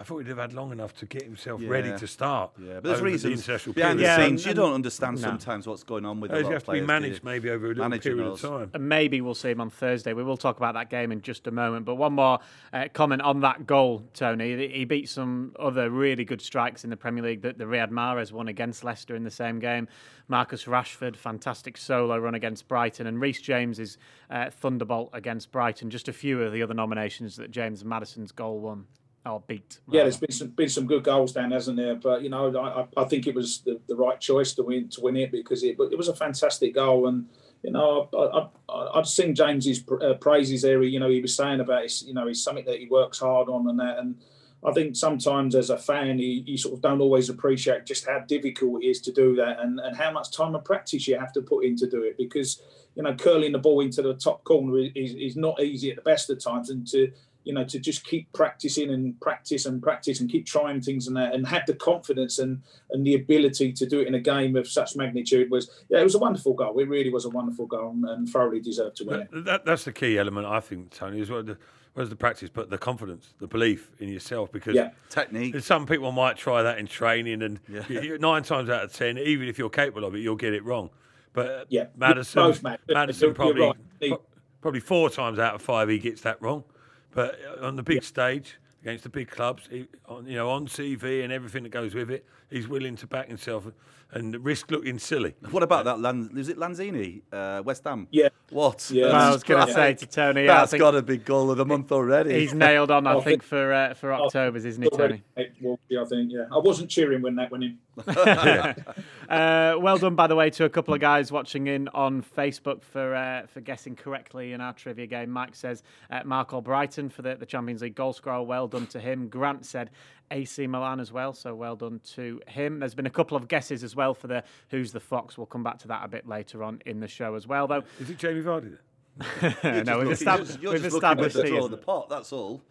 I thought he'd have had long enough to get himself ready to start. Yeah, but there's over the reasons international behind the period. Yeah, scenes. You don't understand no. sometimes what's going on with a Those lot have of to be managed maybe over a little Manager period knows. of time. And maybe we'll see him on Thursday. We will talk about that game in just a moment. But one more uh, comment on that goal, Tony. He beat some other really good strikes in the Premier League that the Riyad Mahrez won against Leicester in the same game. Marcus Rashford, fantastic solo run against Brighton. And Reece James's uh, thunderbolt against Brighton. Just a few of the other nominations that James Maddison's goal won. Or beat. Yeah, there's been some been some good goals down, hasn't there? But you know, I, I- think it was the, the right choice to win to win it because it it was a fantastic goal, and you know, I, I, I'd sing James's uh, praises there. You know, he was saying about it's you know, it's something that he works hard on and that, and I think sometimes as a fan, you, you sort of don't always appreciate just how difficult it is to do that, and and how much time and practice you have to put in to do it because you know, curling the ball into the top corner is, is not easy at the best of times, and to you know, to just keep practicing and practice and practice and keep trying things and that, and have the confidence and and the ability to do it in a game of such magnitude was, yeah, it was a wonderful goal. It really was a wonderful goal, and, and thoroughly deserved to win it. That, that, that's the key element, I think, Tony, as well. The, where's the practice, but the confidence, the belief in yourself. Because Yeah. Technique. some people might try that in training, and Yeah. you- you- nine times out of ten, even if you're capable of it, you'll get it wrong. But Yeah, Maddison, both, Maddison You're- you're probably right. Probably four times out of five he gets that wrong. But uh, on the big stage against the big clubs, he, on, you know, on TV and everything that goes with it, he's willing to back himself and risk looking silly. What about that? Lan- is it Lanzini, uh, West Ham? Yeah. What? Yeah. Well, I was going to say to Tony, that's got a big goal of the month already. he's nailed on, I Oh, think, for uh, for October's, isn't he, Tony? Walkie, I think, yeah. I wasn't cheering when that went in. Uh, well done, by the way, to a couple of guys watching in on Facebook for uh, for guessing correctly in our trivia game. Mike says uh, Marc Albrighton for the, the Champions League goal scorer. Well done to him. Grant said AC Milan as well, so well done to him. There's been a couple of guesses as well for the Who's the Fox. We'll come back to that a bit later on in the show as well, though. Is it Jamie Vardy? no, we've just established, you're we've just established the he draw of isn't. the pot. That's all.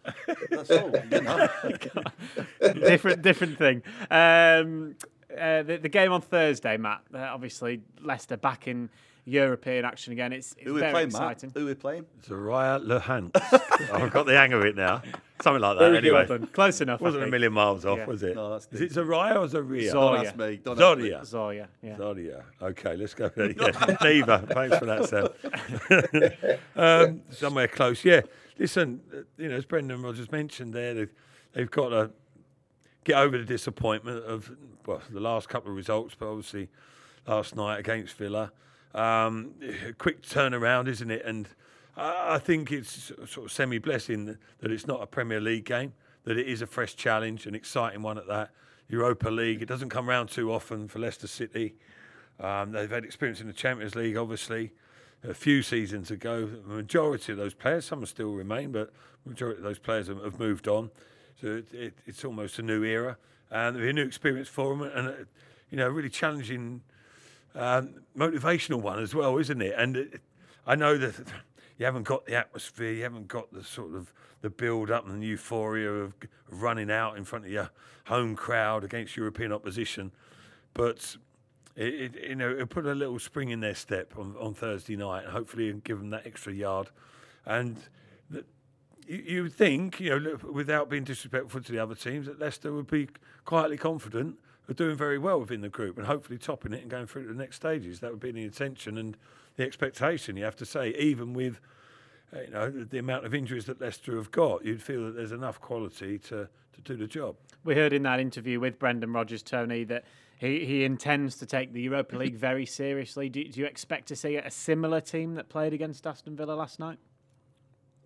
That's all. You know. different different thing. Um, uh, the, the game on Thursday, Matt. Uh, obviously, Leicester back in European action again. It's, it's Who we very playing, exciting. Matt? Who we playing? Zariah Lehant. I've got the hang of it now. Something like that, Very good. anyway. Well. Close enough. Wasn't a think. million miles off, Yeah. was it? No, that's Is it Zariah or Zaria? Zor- Don't ask me. Don't ask me. Zodia. Yeah. Zodia. Okay, let's go. there. Yeah, Neither. Thanks for that, Sam. um, somewhere close. Yeah. Listen, uh, you know, as Brendan Rodgers mentioned there, they've, they've got to get over the disappointment of well the last couple of results, but obviously last night against Villa. Um, a quick turnaround, isn't it? And I think it's sort of semi blessing that it's not a Premier League game, that it is a fresh challenge, an exciting one at that. Europa League, it doesn't come round too often for Leicester City. Um, they've had experience in the Champions League, obviously, a few seasons ago. The majority of those players, some still remain, but the majority of those players have, moved on. So it, it, it's almost a new era, and a new experience for them, and uh, you know, really challenging, um, motivational one as well, isn't it? And it, I know that you haven't got the atmosphere, you haven't got the sort of the build up and the euphoria of running out in front of your home crowd against European opposition, but it, it, you know, it'll put a little spring in their step on, on Thursday night, and hopefully give them that extra yard. And the, you, you would think, you know, without being disrespectful to the other teams, that Leicester would be quietly confident of doing very well within the group and hopefully topping it and going through to the next stages. That would be the intention and the expectation. You have to say, even with uh, you know the, the amount of injuries that Leicester have got, you'd feel that there's enough quality to, to do the job. We heard in that interview with Brendan Rodgers, Tony, that he, he intends to take the Europa League very seriously. Do, do you expect to see a similar team that played against Aston Villa last night?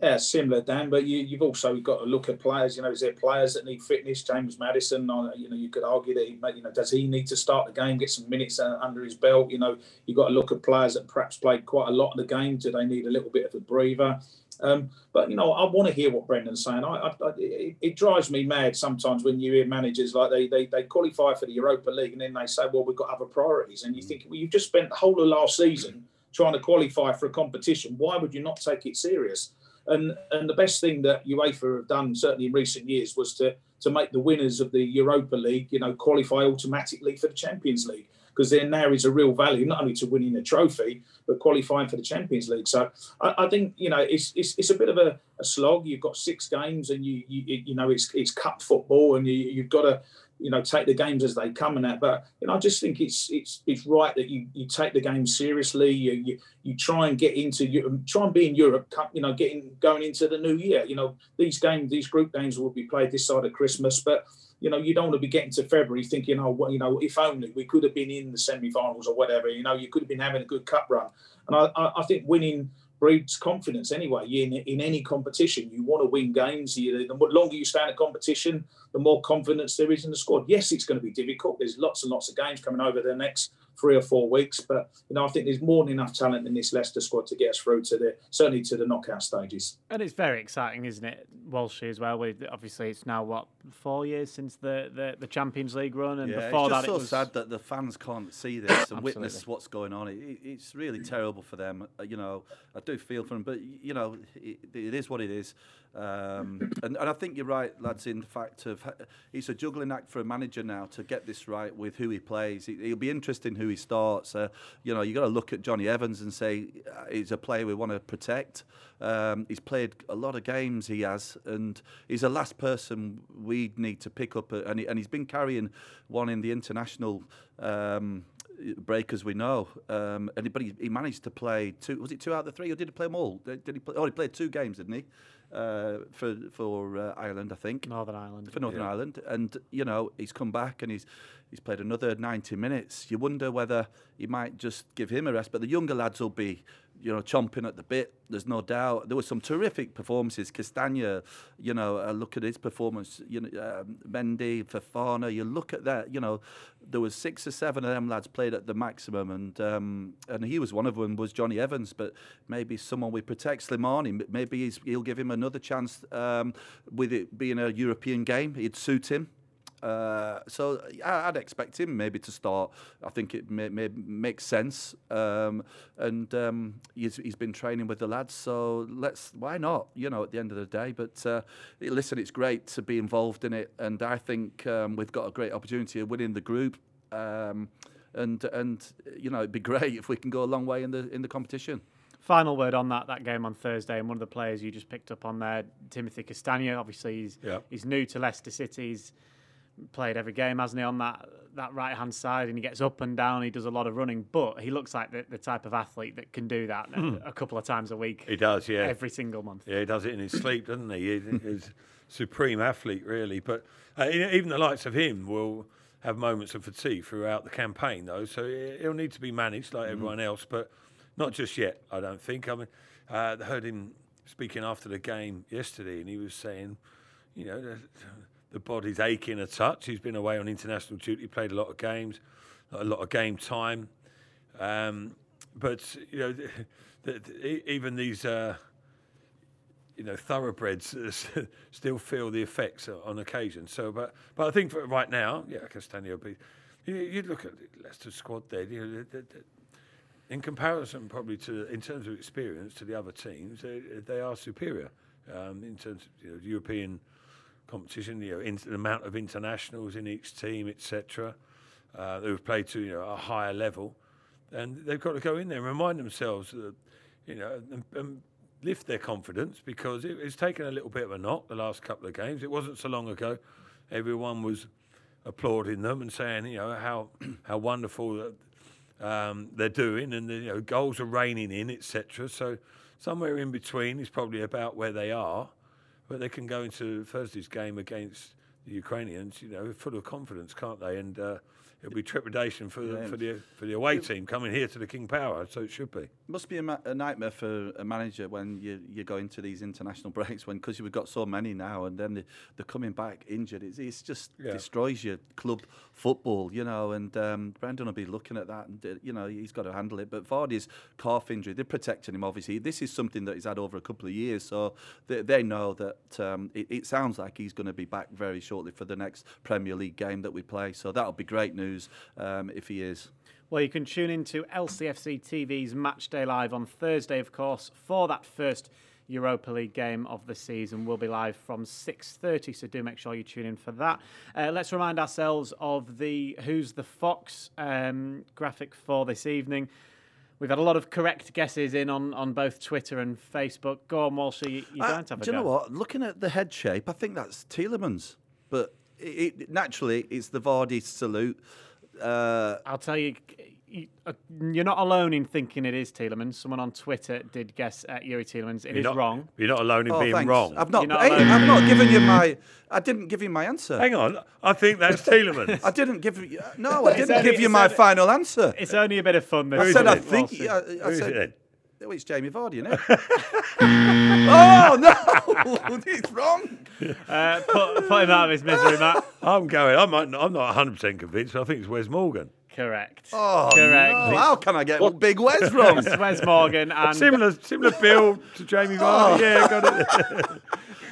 Yeah, similar, Dan. But you, you've also got to look at players. You know, is there players that need fitness? James Maddison. You know, you could argue that he, you know, does he need to start the game, get some minutes under his belt? You know, you've got to look at players that perhaps played quite a lot of the game. Do they need a little bit of a breather? Um, but you know, I want to hear what Brendan's saying. I, I, I, it, it drives me mad sometimes when you hear managers like they, they they qualify for the Europa League and then they say, "Well, we've got other priorities," and you think, "Well, you've just spent the whole of last season trying to qualify for a competition. Why would you not take it serious?" And and the best thing that UEFA have done, certainly in recent years, was to to make the winners of the Europa League, you know, qualify automatically for the Champions League. because there now is a real value not only to winning the trophy but qualifying for the Champions League. So I, I think you know it's, it's it's a bit of a, a slog. You've got six games, and you you, you know it's it's cup football, and you, you've got to you know take the games as they come and that. But you know I just think it's it's it's right that you you take the game seriously. You you, you try and get into you try and be in Europe. You know getting going into the new year. You know these games these group games will be played this side of Christmas, but you know, you don't want to be getting to February thinking, oh, well, you know, if only we could have been in the semi-finals or whatever. You know, you could have been having a good cup run, and I, I, I think winning breeds confidence anyway. In in any competition, you want to win games. You, the longer you stay in a competition, the more confidence there is in the squad. Yes, it's going to be difficult. There's lots and lots of games coming over the next three or four weeks. But you know, I think there's more than enough talent in this Leicester squad to get us through to the certainly to the knockout stages. And it's very exciting, isn't it, Walshy as well? With obviously it's now what four years since the, the, the Champions League run, and yeah, before it's just that so it was sad that the fans can't see this and witness what's going on. It, it's really terrible for them. Uh, you know, I do feel for them, but you know, it, it is what it is. Um, and, and I think you're right, lads, in the fact of it's a juggling act for a manager now to get this right with who he plays. It, will be interesting who he starts. Uh, you know, you got to look at Jonny Evans and say uh, he's a player we want to protect. Um, he's played a lot of games, he has, and he's the last person we need to pick up. And, he, and he's been carrying one in the international. Um, break as we know. Um, and but he, he, managed to play two. Was it two out of the three, or did he play them all? Did, did he play? Oh, he played two games, didn't he? Uh, for for uh, Ireland, I think. Northern Ireland. For Northern yeah. Ireland, and you know he's come back and he's he's played another 90 minutes. You wonder whether he might just give him a rest, but the younger lads will be you know, chomping at the bit. There's no doubt. There were some terrific performances. Castagne, you know, uh, look at his performance. You know, um, Mendy, Fofana. You look at that. You know, there was six or seven of them lads played at the maximum, and um, and he was one of them. Was Jonny Evans, but maybe someone we protect Slimani. Maybe he'll give him another chance um, with it being a European game. It'd suit him. Uh, so I'd expect him maybe to start. I think it may, may makes sense, um, and um, he's, he's been training with the lads. So let's why not? You know, at the end of the day. But uh, listen, it's great to be involved in it, and I think um, we've got a great opportunity of winning the group. Um, and and you know, it'd be great if we can go a long way in the in the competition. Final word on that that game on Thursday, and one of the players you just picked up on there, Timothy Castagne. Obviously, he's yeah. he's new to Leicester City. Played every game, hasn't he, on that that right hand side, and he gets up and down. He does a lot of running, but he looks like the, the type of athlete that can do that mm. a, couple of times a week. He does, yeah, every single month. Yeah, he does it in his sleep, doesn't he? He's a supreme athlete, really. But uh, even the likes of him will have moments of fatigue throughout the campaign, though. So he'll need to be managed like mm. everyone else, but not just yet. I don't think. I mean, uh, I heard him speaking after the game yesterday, and he was saying, you know the body's aching a touch. He's been away on international duty, played a lot of games, a lot of game time. Um, but you know, the, the, the, even these uh, you know thoroughbreds still feel the effects on occasion. So, but but I think right now, yeah, Castagne be. You, you look at the Leicester squad there. You know, in comparison, probably to in terms of experience to the other teams, they, they are superior um, in terms of you know, European competition, you know, in, the amount of internationals in each team, etc., uh, who've played to you know a higher level, and they've got to go in there and remind themselves that you know and, and lift their confidence because it, it's taken a little bit of a knock the last couple of games. It wasn't so long ago, everyone was applauding them and saying you know how how wonderful that um, they're doing and the you know, goals are raining in, etc. So somewhere in between is probably about where they are but they can go into Thursday's game against the Ukrainians, you know, full of confidence, can't they? And uh, it'll be trepidation for the, for the for the away team coming here to the King Power, so it should be. Must be a, ma- a nightmare for a manager when you you go into these international breaks when because you've got so many now, and then they, they're coming back injured. It's, it's just yeah. destroys your club football, you know. And um, Brendan will be looking at that, and uh, you know he's got to handle it. But Vardy's calf injury, they're protecting him. Obviously, this is something that he's had over a couple of years, so they, they know that um, it, it sounds like he's going to be back very shortly for the next Premier League game that we play. So that'll be great news um, if he is. Well, you can tune into LCFC TV's Matchday Live on Thursday, of course, for that first Europa League game of the season will be live from 6:30. So do make sure you tune in for that. Uh, let's remind ourselves of the Who's the Fox um, graphic for this evening. We've had a lot of correct guesses in on, on both Twitter and Facebook. Go on, Walshy, you, you Uh, don't have a do you know what? Looking at the head shape, I think that's Tielemans. But it, it, naturally, it's the Vardy salute. Uh, I'll tell you, you, uh, you're not alone in thinking it is Tielemans. Someone on Twitter did guess at Youri Tielemans. It You're is not, wrong. You're not alone in oh, being thanks. wrong. I've not. You're not hey. I've not given you my. I didn't give you my answer. Hang on, I think that's Tielemans. I didn't give you. No, I didn't only- give you my only- final answer. It's only a bit of fun. This I said I think. I, I Who is said. It then? Oh, it's Jamie Vardy, isn't it? oh no, it's wrong. Uh, put, put him out of his misery, Matt. I'm going. I'm not, I'm not 100 percent convinced. I think it's Wes Morgan. Correct. Oh, Correct. no. How can I get what? Big Wes wrong? It's Wes Morgan and Similar, similar build to Jamie Vardy. Yeah, got it.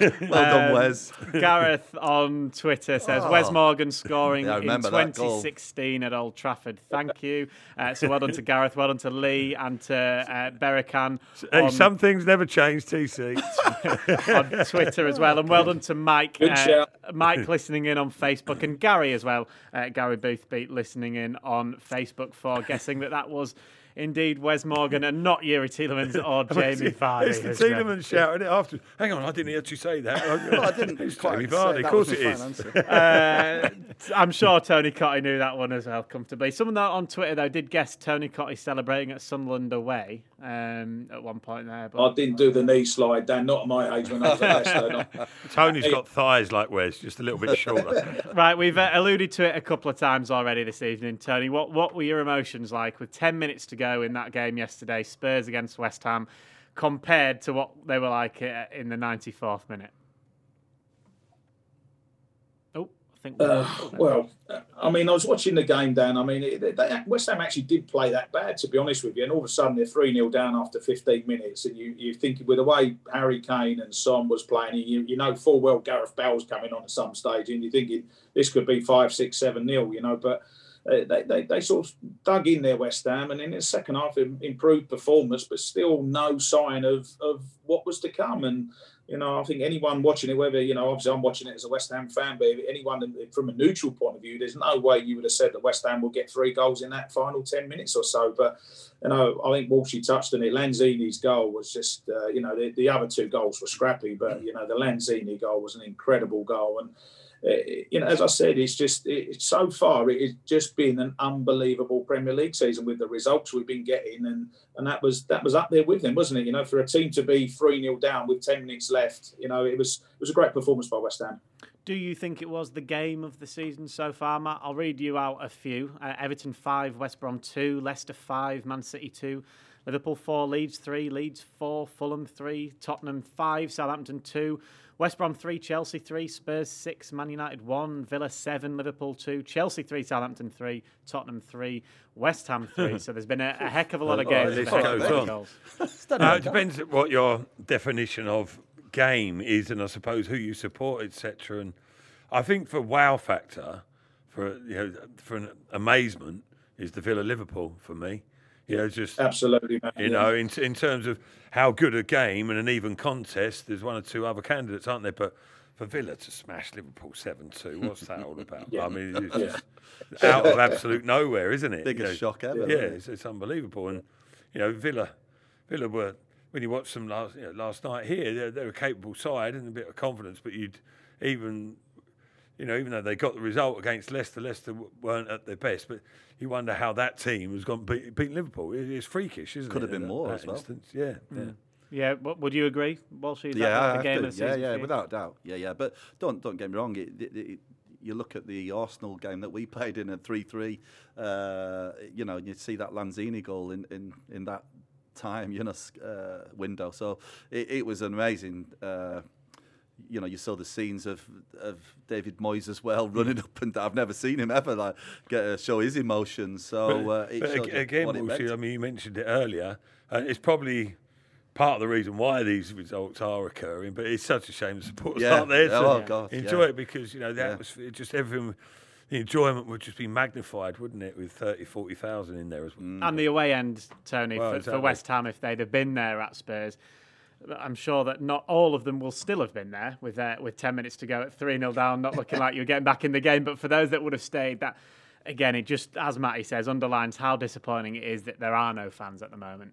well done, Um, Wes. Gareth on Twitter says Wes Morgan scoring Yeah, in remember that goal. 2016 at Old Trafford. Thank you. Uh, so well done to Gareth, well done to Lee and to uh, Berrican Hey, on, some things never change. TC. on Twitter as well, and well done to Mike. Good uh. Mike listening in on Facebook and Gary as well. Uh, Gary Boothbeat listening in on Facebook for guessing that that was. Indeed, Wes Morgan and not Youri Tielemans or Jamie Vardy. It's the who's, Tielemans shouting it after. Hang on, I didn't hear you say that. Well, I didn't It's Jamie Vardy. Of course was it my is. final answer. Uh, I'm sure Tony Cottee knew that one as well comfortably. Someone that on Twitter though did guess Tony Cottee celebrating at Sunderland away um, at one point there. But I didn't do the knee slide, Dan. Not at my age when I was at Leicester. Tony's got thighs like Wes, just a little bit shorter. right, we've uh, alluded to it a couple of times already this evening. Tony, what what were your emotions like with 10 minutes to go in that game yesterday, Spurs against West Ham, compared to what they were like uh, in the 94th minute? Oh, I think. Uh, well, uh, I mean, I was watching the game, Dan. I mean, it, they, West Ham actually did play that bad, to be honest with you. And all of a sudden, they're 3 0 down after 15 minutes. And you, you think with the way Harry Kane and Son was playing, you, you know full well Gareth Bale's coming on at some stage. And you're thinking this could be 5 6 7 0, you know. But uh, they, they, they sort of dug in there, West Ham. And in the second half, improved performance, but still no sign of, of what was to come. And you know, I think anyone watching it, whether, you know, obviously I'm watching it as a West Ham fan, but anyone from a neutral point of view, there's no way you would have said that West Ham will get three goals in that final 10 minutes or so. But, you know, I think Walshy touched on it. Lanzini's goal was just, uh, you know, the, the other two goals were scrappy, but, you know, the Lanzini goal was an incredible goal. And, you know, as I said, it's just it, so far it has just been an unbelievable Premier League season with the results we've been getting, and and that was that was up there with them, wasn't it? You know, for a team to be three 0 down with ten minutes left, you know, it was it was a great performance by West Ham. Do you think it was the game of the season so far, Matt? I'll read you out a few. Uh, Everton 5, West Brom 2, Leicester 5, Man City 2, Liverpool 4, Leeds 3, Leeds 4, Fulham 3, Tottenham 5, Southampton 2, West Brom 3, Chelsea 3, Spurs 6, Man United 1, Villa 7, Liverpool 2, Chelsea 3, Southampton 3, Tottenham 3, West Ham 3. so there's been a, a heck of a lot of Oh, games. this with goes on. goals. Uh, it depends what your definition of game is, and I suppose who you support, etc. And I think for wow factor, for you know, for an amazement, is the Villa Liverpool for me. You know, just Absolutely, man. you know, in in terms of how good a game and an even contest, there's one or two other candidates, aren't there? But for Villa to smash Liverpool seven two, what's that all about? Yeah. I mean, it's just out of absolute nowhere, isn't it? Biggest shock ever, Yeah, it's, it's unbelievable. And you know, Villa, Villa were when you watched them last you know, last night here, they're, they're a capable side and a bit of confidence. But you'd even you know, even though they got the result against Leicester, Leicester weren't at their best. But you wonder how that team has gone beat, beat Liverpool. It- It's freakish, isn't Could it? Could have been that- more that as well. instance? Yeah, yeah. Yeah, w- would you agree, Walsh? Is that yeah, I the have game to. of the yeah, yeah, without doubt. Yeah, yeah. But don't don't get me wrong. It, it, it, you look at the Arsenal game that we played in a three-three. Uh, you know, you see that Lanzini goal in in, in that time, you know, uh, window. So it, it was an amazing. Uh, you know, you saw the scenes of of David Moyes as well running up and down. I've never seen him ever like get to show his emotions. So uh, it But showed again, what it meant. I mean, you mentioned it earlier. and it's probably part of the reason why these results are occurring. But it's such a shame the supporters Yeah. aren't there to Oh, God, enjoy yeah. it because you know the Yeah. atmosphere, just everything. The enjoyment would just be magnified, wouldn't it, with 30, 40,000 in there as well. And the away end, Tony, Well, for, exactly. for West Ham, if they'd have been there at Spurs. I'm sure that not all of them will still have been there with uh, with 10 minutes to go at 3 0 down, not looking like you're getting back in the game. But for those that would have stayed, that again, it just, as Matty says, underlines how disappointing it is that there are no fans at the moment.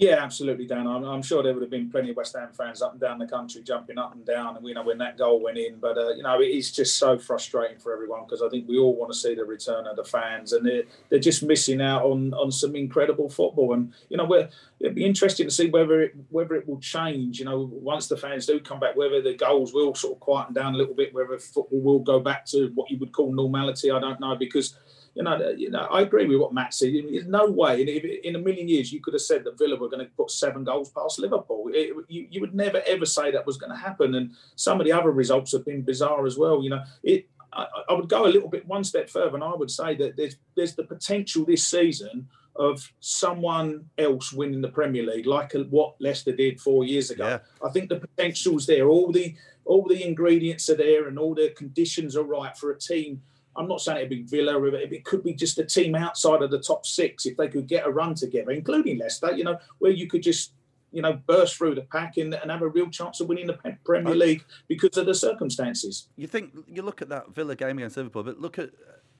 Yeah, absolutely, Dan. I'm, I'm, sure there would have been plenty of West Ham fans up and down the country jumping up and down, and you know when that goal went in. But uh, you know it is just so frustrating for everyone because I think we all want to see the return of the fans, and they're they're just missing out on on some incredible football. And you know we're, it'd be interesting to see whether it whether it will change. You know once the fans do come back, whether the goals will sort of quieten down a little bit, whether football will go back to what you would call normality. I don't know because you know, you know, I agree with what Matt said. There's no way in, a million years you could have said that Villa were going to put seven goals past Liverpool. It, you, you would never ever say that was going to happen. And some of the other results have been bizarre as well. You know, it. I, I would go a little bit one step further, and I would say that there's there's the potential this season of someone else winning the Premier League, like what Leicester did four years ago. Yeah. I think the potential's there. All the all the ingredients are there, and all the conditions are right for a team I'm not saying it'd be Villa, River it could be just a team outside of the top six if they could get a run together, including Leicester, you know, where you could just, you know, burst through the pack and, and have a real chance of winning the Premier League because of the circumstances. You think, you look at that Villa game against Liverpool, but look at,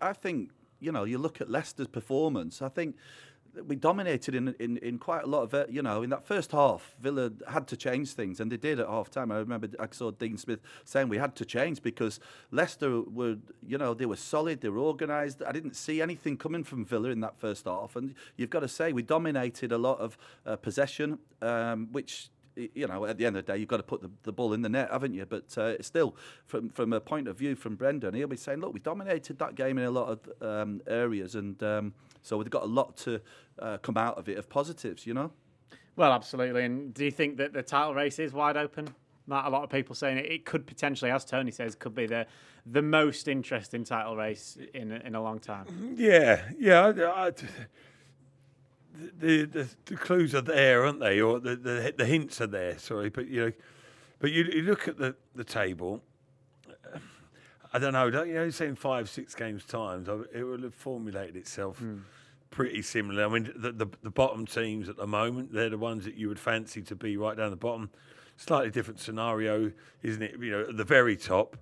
I think, you know, you look at Leicester's performance, I think we dominated in, in, in quite a lot of it. You know, in that first half, Villa had to change things, and they did at half time. I remember I saw Dean Smith saying we had to change because Leicester were, you know, they were solid, they were organised. I didn't see anything coming from Villa in that first half, and you've got to say we dominated a lot of uh, possession, um, which you know, at the end of the day, you've got to put the, the ball in the net, haven't you? But uh, still, from from a point of view from Brendan, he'll be saying, look, we dominated that game in a lot of um, areas, and um, so we've got a lot to uh, come out of it of positives, you know. Well, absolutely. And do you think that the title race is wide open? Matt, a lot of people saying it, it could potentially, as Tony says, could be the the most interesting title race in in a long time. Yeah, yeah. I, I, the, the, the clues are there, aren't they? Or the, the the hints are there. Sorry, but you know, but you, you look at the the table. I don't know. Don't, you know, saying five, six games times, it will have formulated itself mm. pretty similar. I mean, the, the, the bottom teams at the moment, they're the ones that you would fancy to be right down the bottom. Slightly different scenario, isn't it? You know, at the very top,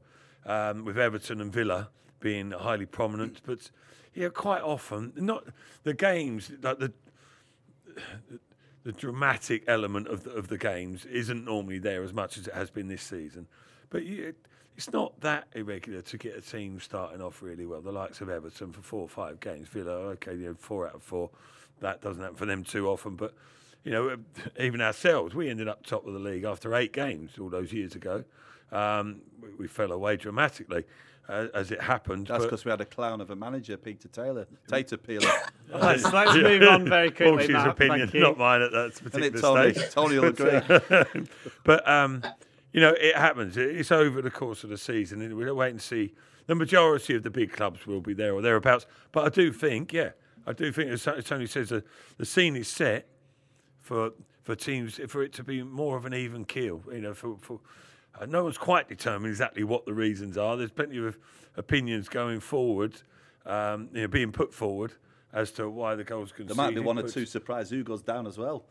um, with Everton and Villa being highly prominent, but yeah, quite often not the games like the the dramatic element of the, of the games isn't normally there as much as it has been this season. But you, it's not that irregular to get a team starting off really well. The likes of Everton for four or five games, Villa, okay, you know, four out of four. That doesn't happen for them too often. But you know, even ourselves, we ended up top of the league after eight games all those years ago. Um, we, we, fell away dramatically uh, as it happened. That's because we had a clown of a manager, Peter Taylor, Tater Peeler. let's, let's move on very quickly. His opinion, not mine at that particular Tony, stage. Tony will agree. but um, you know, it happens. It's over the course of the season. and We'll wait and see. The majority of the big clubs will be there or thereabouts. But I do think, yeah, I do think, as Tony says, the, the scene is set for for teams for it to be more of an even keel. You know, for, for uh, no one's quite determined exactly what the reasons are. There's plenty of opinions going forward, um, you know, being put forward as to why the goals conceded. There might be one or two surprise who goes down as well.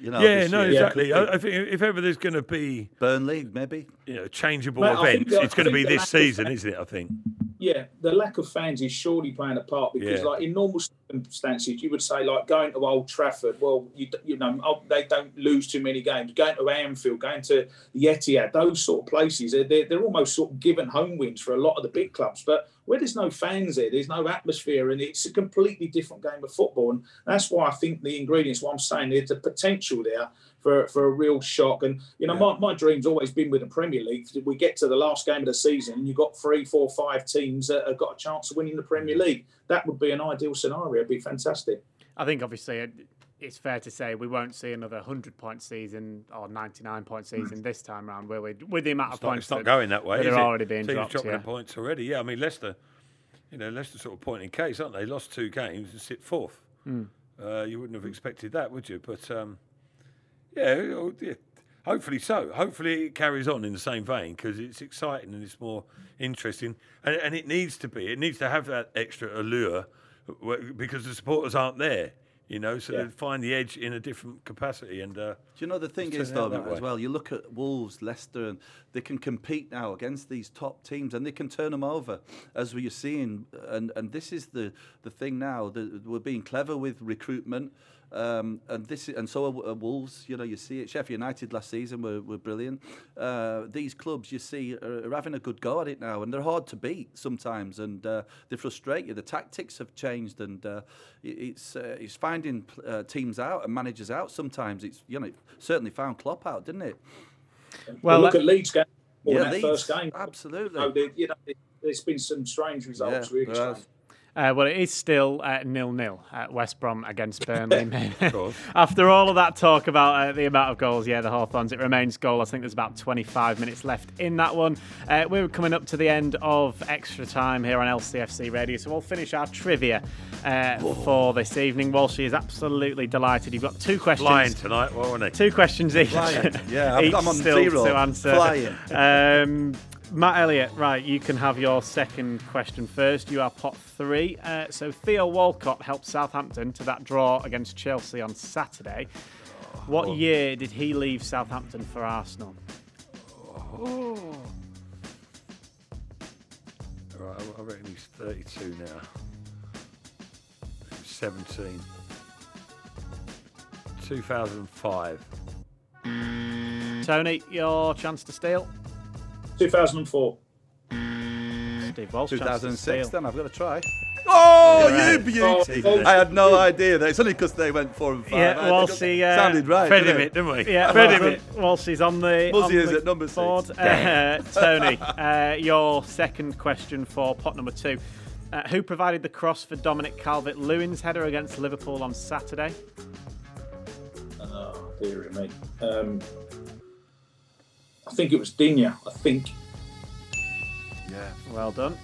You know, yeah, no, year. exactly. Yeah. I, I, think if ever there's going to be Burnley, maybe you know, changeable well, events, it's going to be this season, isn't it? I think. Yeah, the lack of fans is surely playing a part because, yeah. like in normal circumstances, you would say like going to Old Trafford. Well, you you know oh, they don't lose too many games. Going to Anfield, going to the Etihad, those sort of places, they're, they're almost sort of given home wins for a lot of the big clubs. But where there's no fans there, there's no atmosphere, and it's a completely different game of football. And that's why I think the ingredients. What I'm saying, there's a potential there for, for a real shock. And, you know, yeah. my, my dream's always been with the Premier League. We get to the last game of the season and you've got three, four, five teams that have got a chance of winning the Premier mm. League. That would be an ideal scenario. It'd be fantastic. I think, obviously, it's fair to say we won't see another 100 point season or 99 point mm. season this time around, will we? With the amount it's of not, points. It's not going that way. They're already being Teams dropped. dropping yeah. points already. Yeah, I mean, Leicester, you know, Leicester sort of point in case, aren't they? Lost two games and sit fourth. Mm. Uh, you wouldn't have expected that, would you? But um, yeah, yeah, hopefully so. Hopefully it carries on in the same vein because it's exciting and it's more interesting, and, and it needs to be. It needs to have that extra allure because the supporters aren't there. You know, so Yeah. they find the edge in a different capacity. And uh, Do you know the thing is turn it out though as well? You look at Wolves, Leicester, and they can compete now against these top teams, and they can turn them over, as we're seeing. And and this is the the thing now. that we're being clever with recruitment. Um, and this and so are, are Wolves. You know, you see it. Sheffield United last season were, were brilliant. Uh, these clubs, you see, are, are having a good go at it now, and they're hard to beat sometimes, and uh, they frustrate you. The tactics have changed, and uh, it's uh, it's finding uh, teams out and managers out. Sometimes it's you know it certainly found Klopp out, didn't it? Well, look at Leeds game. Or Yeah, that Leeds, first game. absolutely. No, they, you know, it, there's been some strange results. Yeah, really strange. Uh, well, it is still uh, nil-nil at West Brom against Burnley. course. After all of that talk about uh, the amount of goals, yeah, the Hawthorns, it remains goal. I think there's about 25 minutes left in that one. Uh, we're coming up to the end of extra time here on LCFC Radio, so we'll finish our trivia uh, for this evening. Walshy is absolutely delighted. You've got two questions. flying tonight, wasn't he? Two questions each. Flying. Yeah, I'm- each I'm on still zero. to answer. Flying. Um, Matt Elliott, right, you can have your second question first. You are pot three. Uh, so Theo Walcott helped Southampton to that draw against Chelsea on Saturday. What year did he leave Southampton for Arsenal? Right, I- I reckon he's 32 now. He's 17. 2005. Tony, your chance to steal. 2004. Steve Walsh, 2006. Then I've got to try. Oh, Right. you beauty! Oh, I had no idea that. It's only because they went four and five. Yeah, I think Walshy, it uh, sounded right. Fed him didn't it, didn't we? Yeah, Fred well him done. On the, Muzzy on is the at number six. board. Uh, Tony, uh, your second question for pot number two. Uh, who provided the cross for Dominic Calvert-Lewin's header against Liverpool on Saturday? Oh, dear me. Um, I think it was Digne. I think. Yeah. Well done.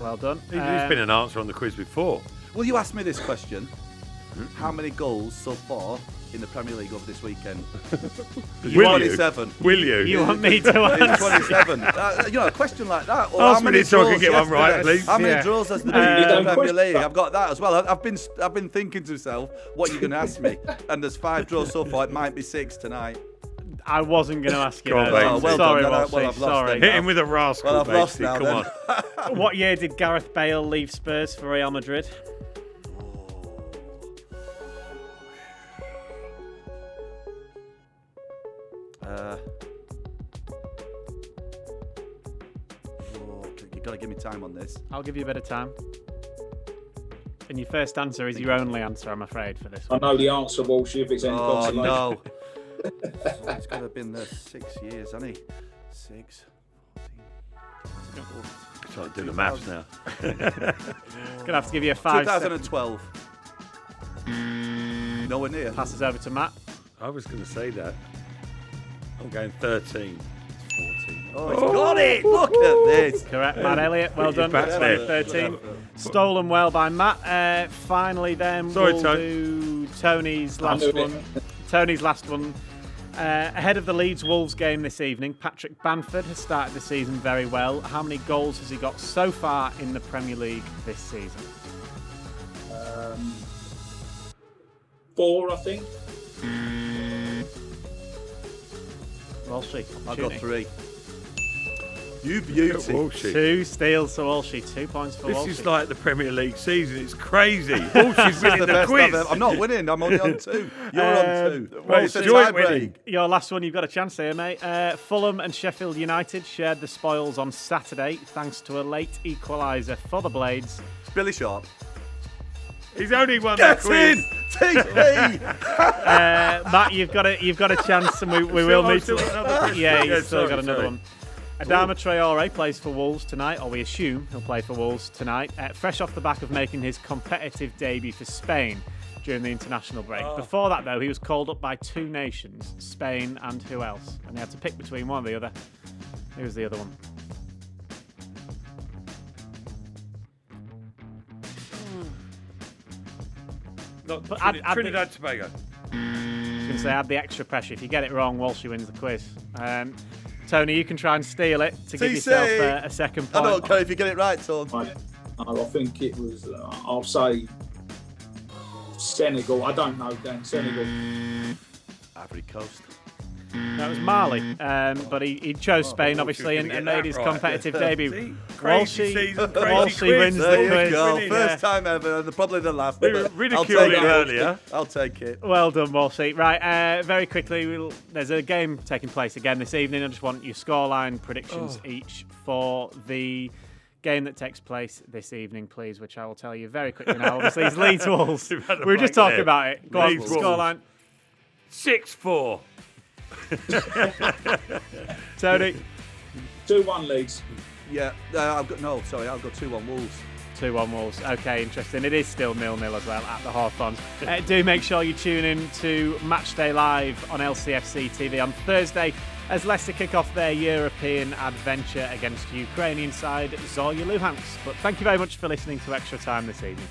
Well done. He- He's Um, been an answer on the quiz before. Will you ask me this question? How many goals so far in the Premier League over this weekend? Will you? 27. Will you? You want me to It's answer? 27. Uh, you know, a question like that. Or Ask how many this so I can draws get one right, yesterday? please. How many Yeah. draws has the Uh, in the Premier League? that. I've got that as well. I- I've been I've been thinking to myself, what are you going to ask me? And there's five draws so far. It might be six tonight. I wasn't going to ask you Go on, that. Oh, well Sorry, done. Well, Walshy, I've lost sorry. Hit him with a rascal, Well, I've lost now. Come then. on. What year did Gareth Bale leave Spurs for Real Madrid? Uh, oh, you got to give me time on this. I'll give you a bit of time. And your first answer is your only answer, I'm afraid, for this I one. know the answer, Walsh, if it's any Oh consolation. no! it's got to have been there six years, hasn't he? Six. 14. Trying to do the maths now. Gonna have to give you a five. second 2012. Nowhere near. Passes over to Matt. I was going to say that. I'm going 13. 14. Oh, he's got it! Look at this. Correct, Matt Elliott. Well done. back 13. Stolen well by Matt. Uh, finally, then Sorry, we'll Tony. do Tony's last one. Tony's last one. Uh, ahead of the Leeds Wolves game this evening, Patrick Bamford has started the season very well. How many goals has he got so far in the Premier League this season? Um, four, I think. Walshy. I got three. You beauty. Walshy. Two steals for Walshy. Two points for This Walshy. is like the Premier League season. It's crazy. Walshy's winning the the, best quiz. I've ever- I'm not winning. I'm only on two. You're Um, on two. well, it's a joint tie winning. break. Your last one, you've got a chance here, mate. Uh, Fulham and Sheffield United shared the spoils on Saturday thanks to a late equaliser for the Blades. It's Billy Sharp. He's only won Get the quiz. in! TV! Uh, Matt, you've got a you've got a chance, and we, we will Still- need still to. another question. yeah, he's Yeah, still sorry, got another sorry. one. Adama Traore plays for Wolves tonight, or we assume he'll play for Wolves tonight, uh, fresh off the back of making his competitive debut for Spain during the international break. Oh. Before that, though, he was called up by two nations, Spain and who else? And they had to pick between one or the other. Who was the other one? Not But Trini- add- add the- Tobago. I was going to say, add the extra pressure. If you get it wrong, Walshy wins the quiz. Um, Tony, you can try and steal it to give yourself uh, a second I don't care if you get it right, Tom. I, I think it was, uh, I'll say Senegal. I don't know, Dan. Senegal. Ivory Coast. That was Mali, um, but he, he chose Oh, Spain, obviously, and, and made his right. competitive debut. Crazy Walshy, season, crazy Walshy wins the There you quiz. Yeah. First time ever, and probably the last. We but were I'll take it. earlier. I'll take it. Well done, Walshy. Right, uh, very quickly, we'll, there's a game taking place again this evening. I just want your scoreline predictions Oh. each for the game that takes place this evening, please, which I will tell you very quickly now. Obviously, it's Leeds Wolves. You've had a We were just talking there. about it. Go on, Leeds Wolves. scoreline. Six four. Tony. Two one leads. Yeah, uh, I've got no. Sorry, I've got two one Wolves. 2 1 Wolves. Okay, interesting. It is still nil nil as well at the Hawthorns. Uh, do make sure you tune in to Matchday Live on LCFC TV on Thursday as Leicester kick off their European adventure against Ukrainian side Zorya Luhansk. But thank you very much for listening to Extra Time this evening.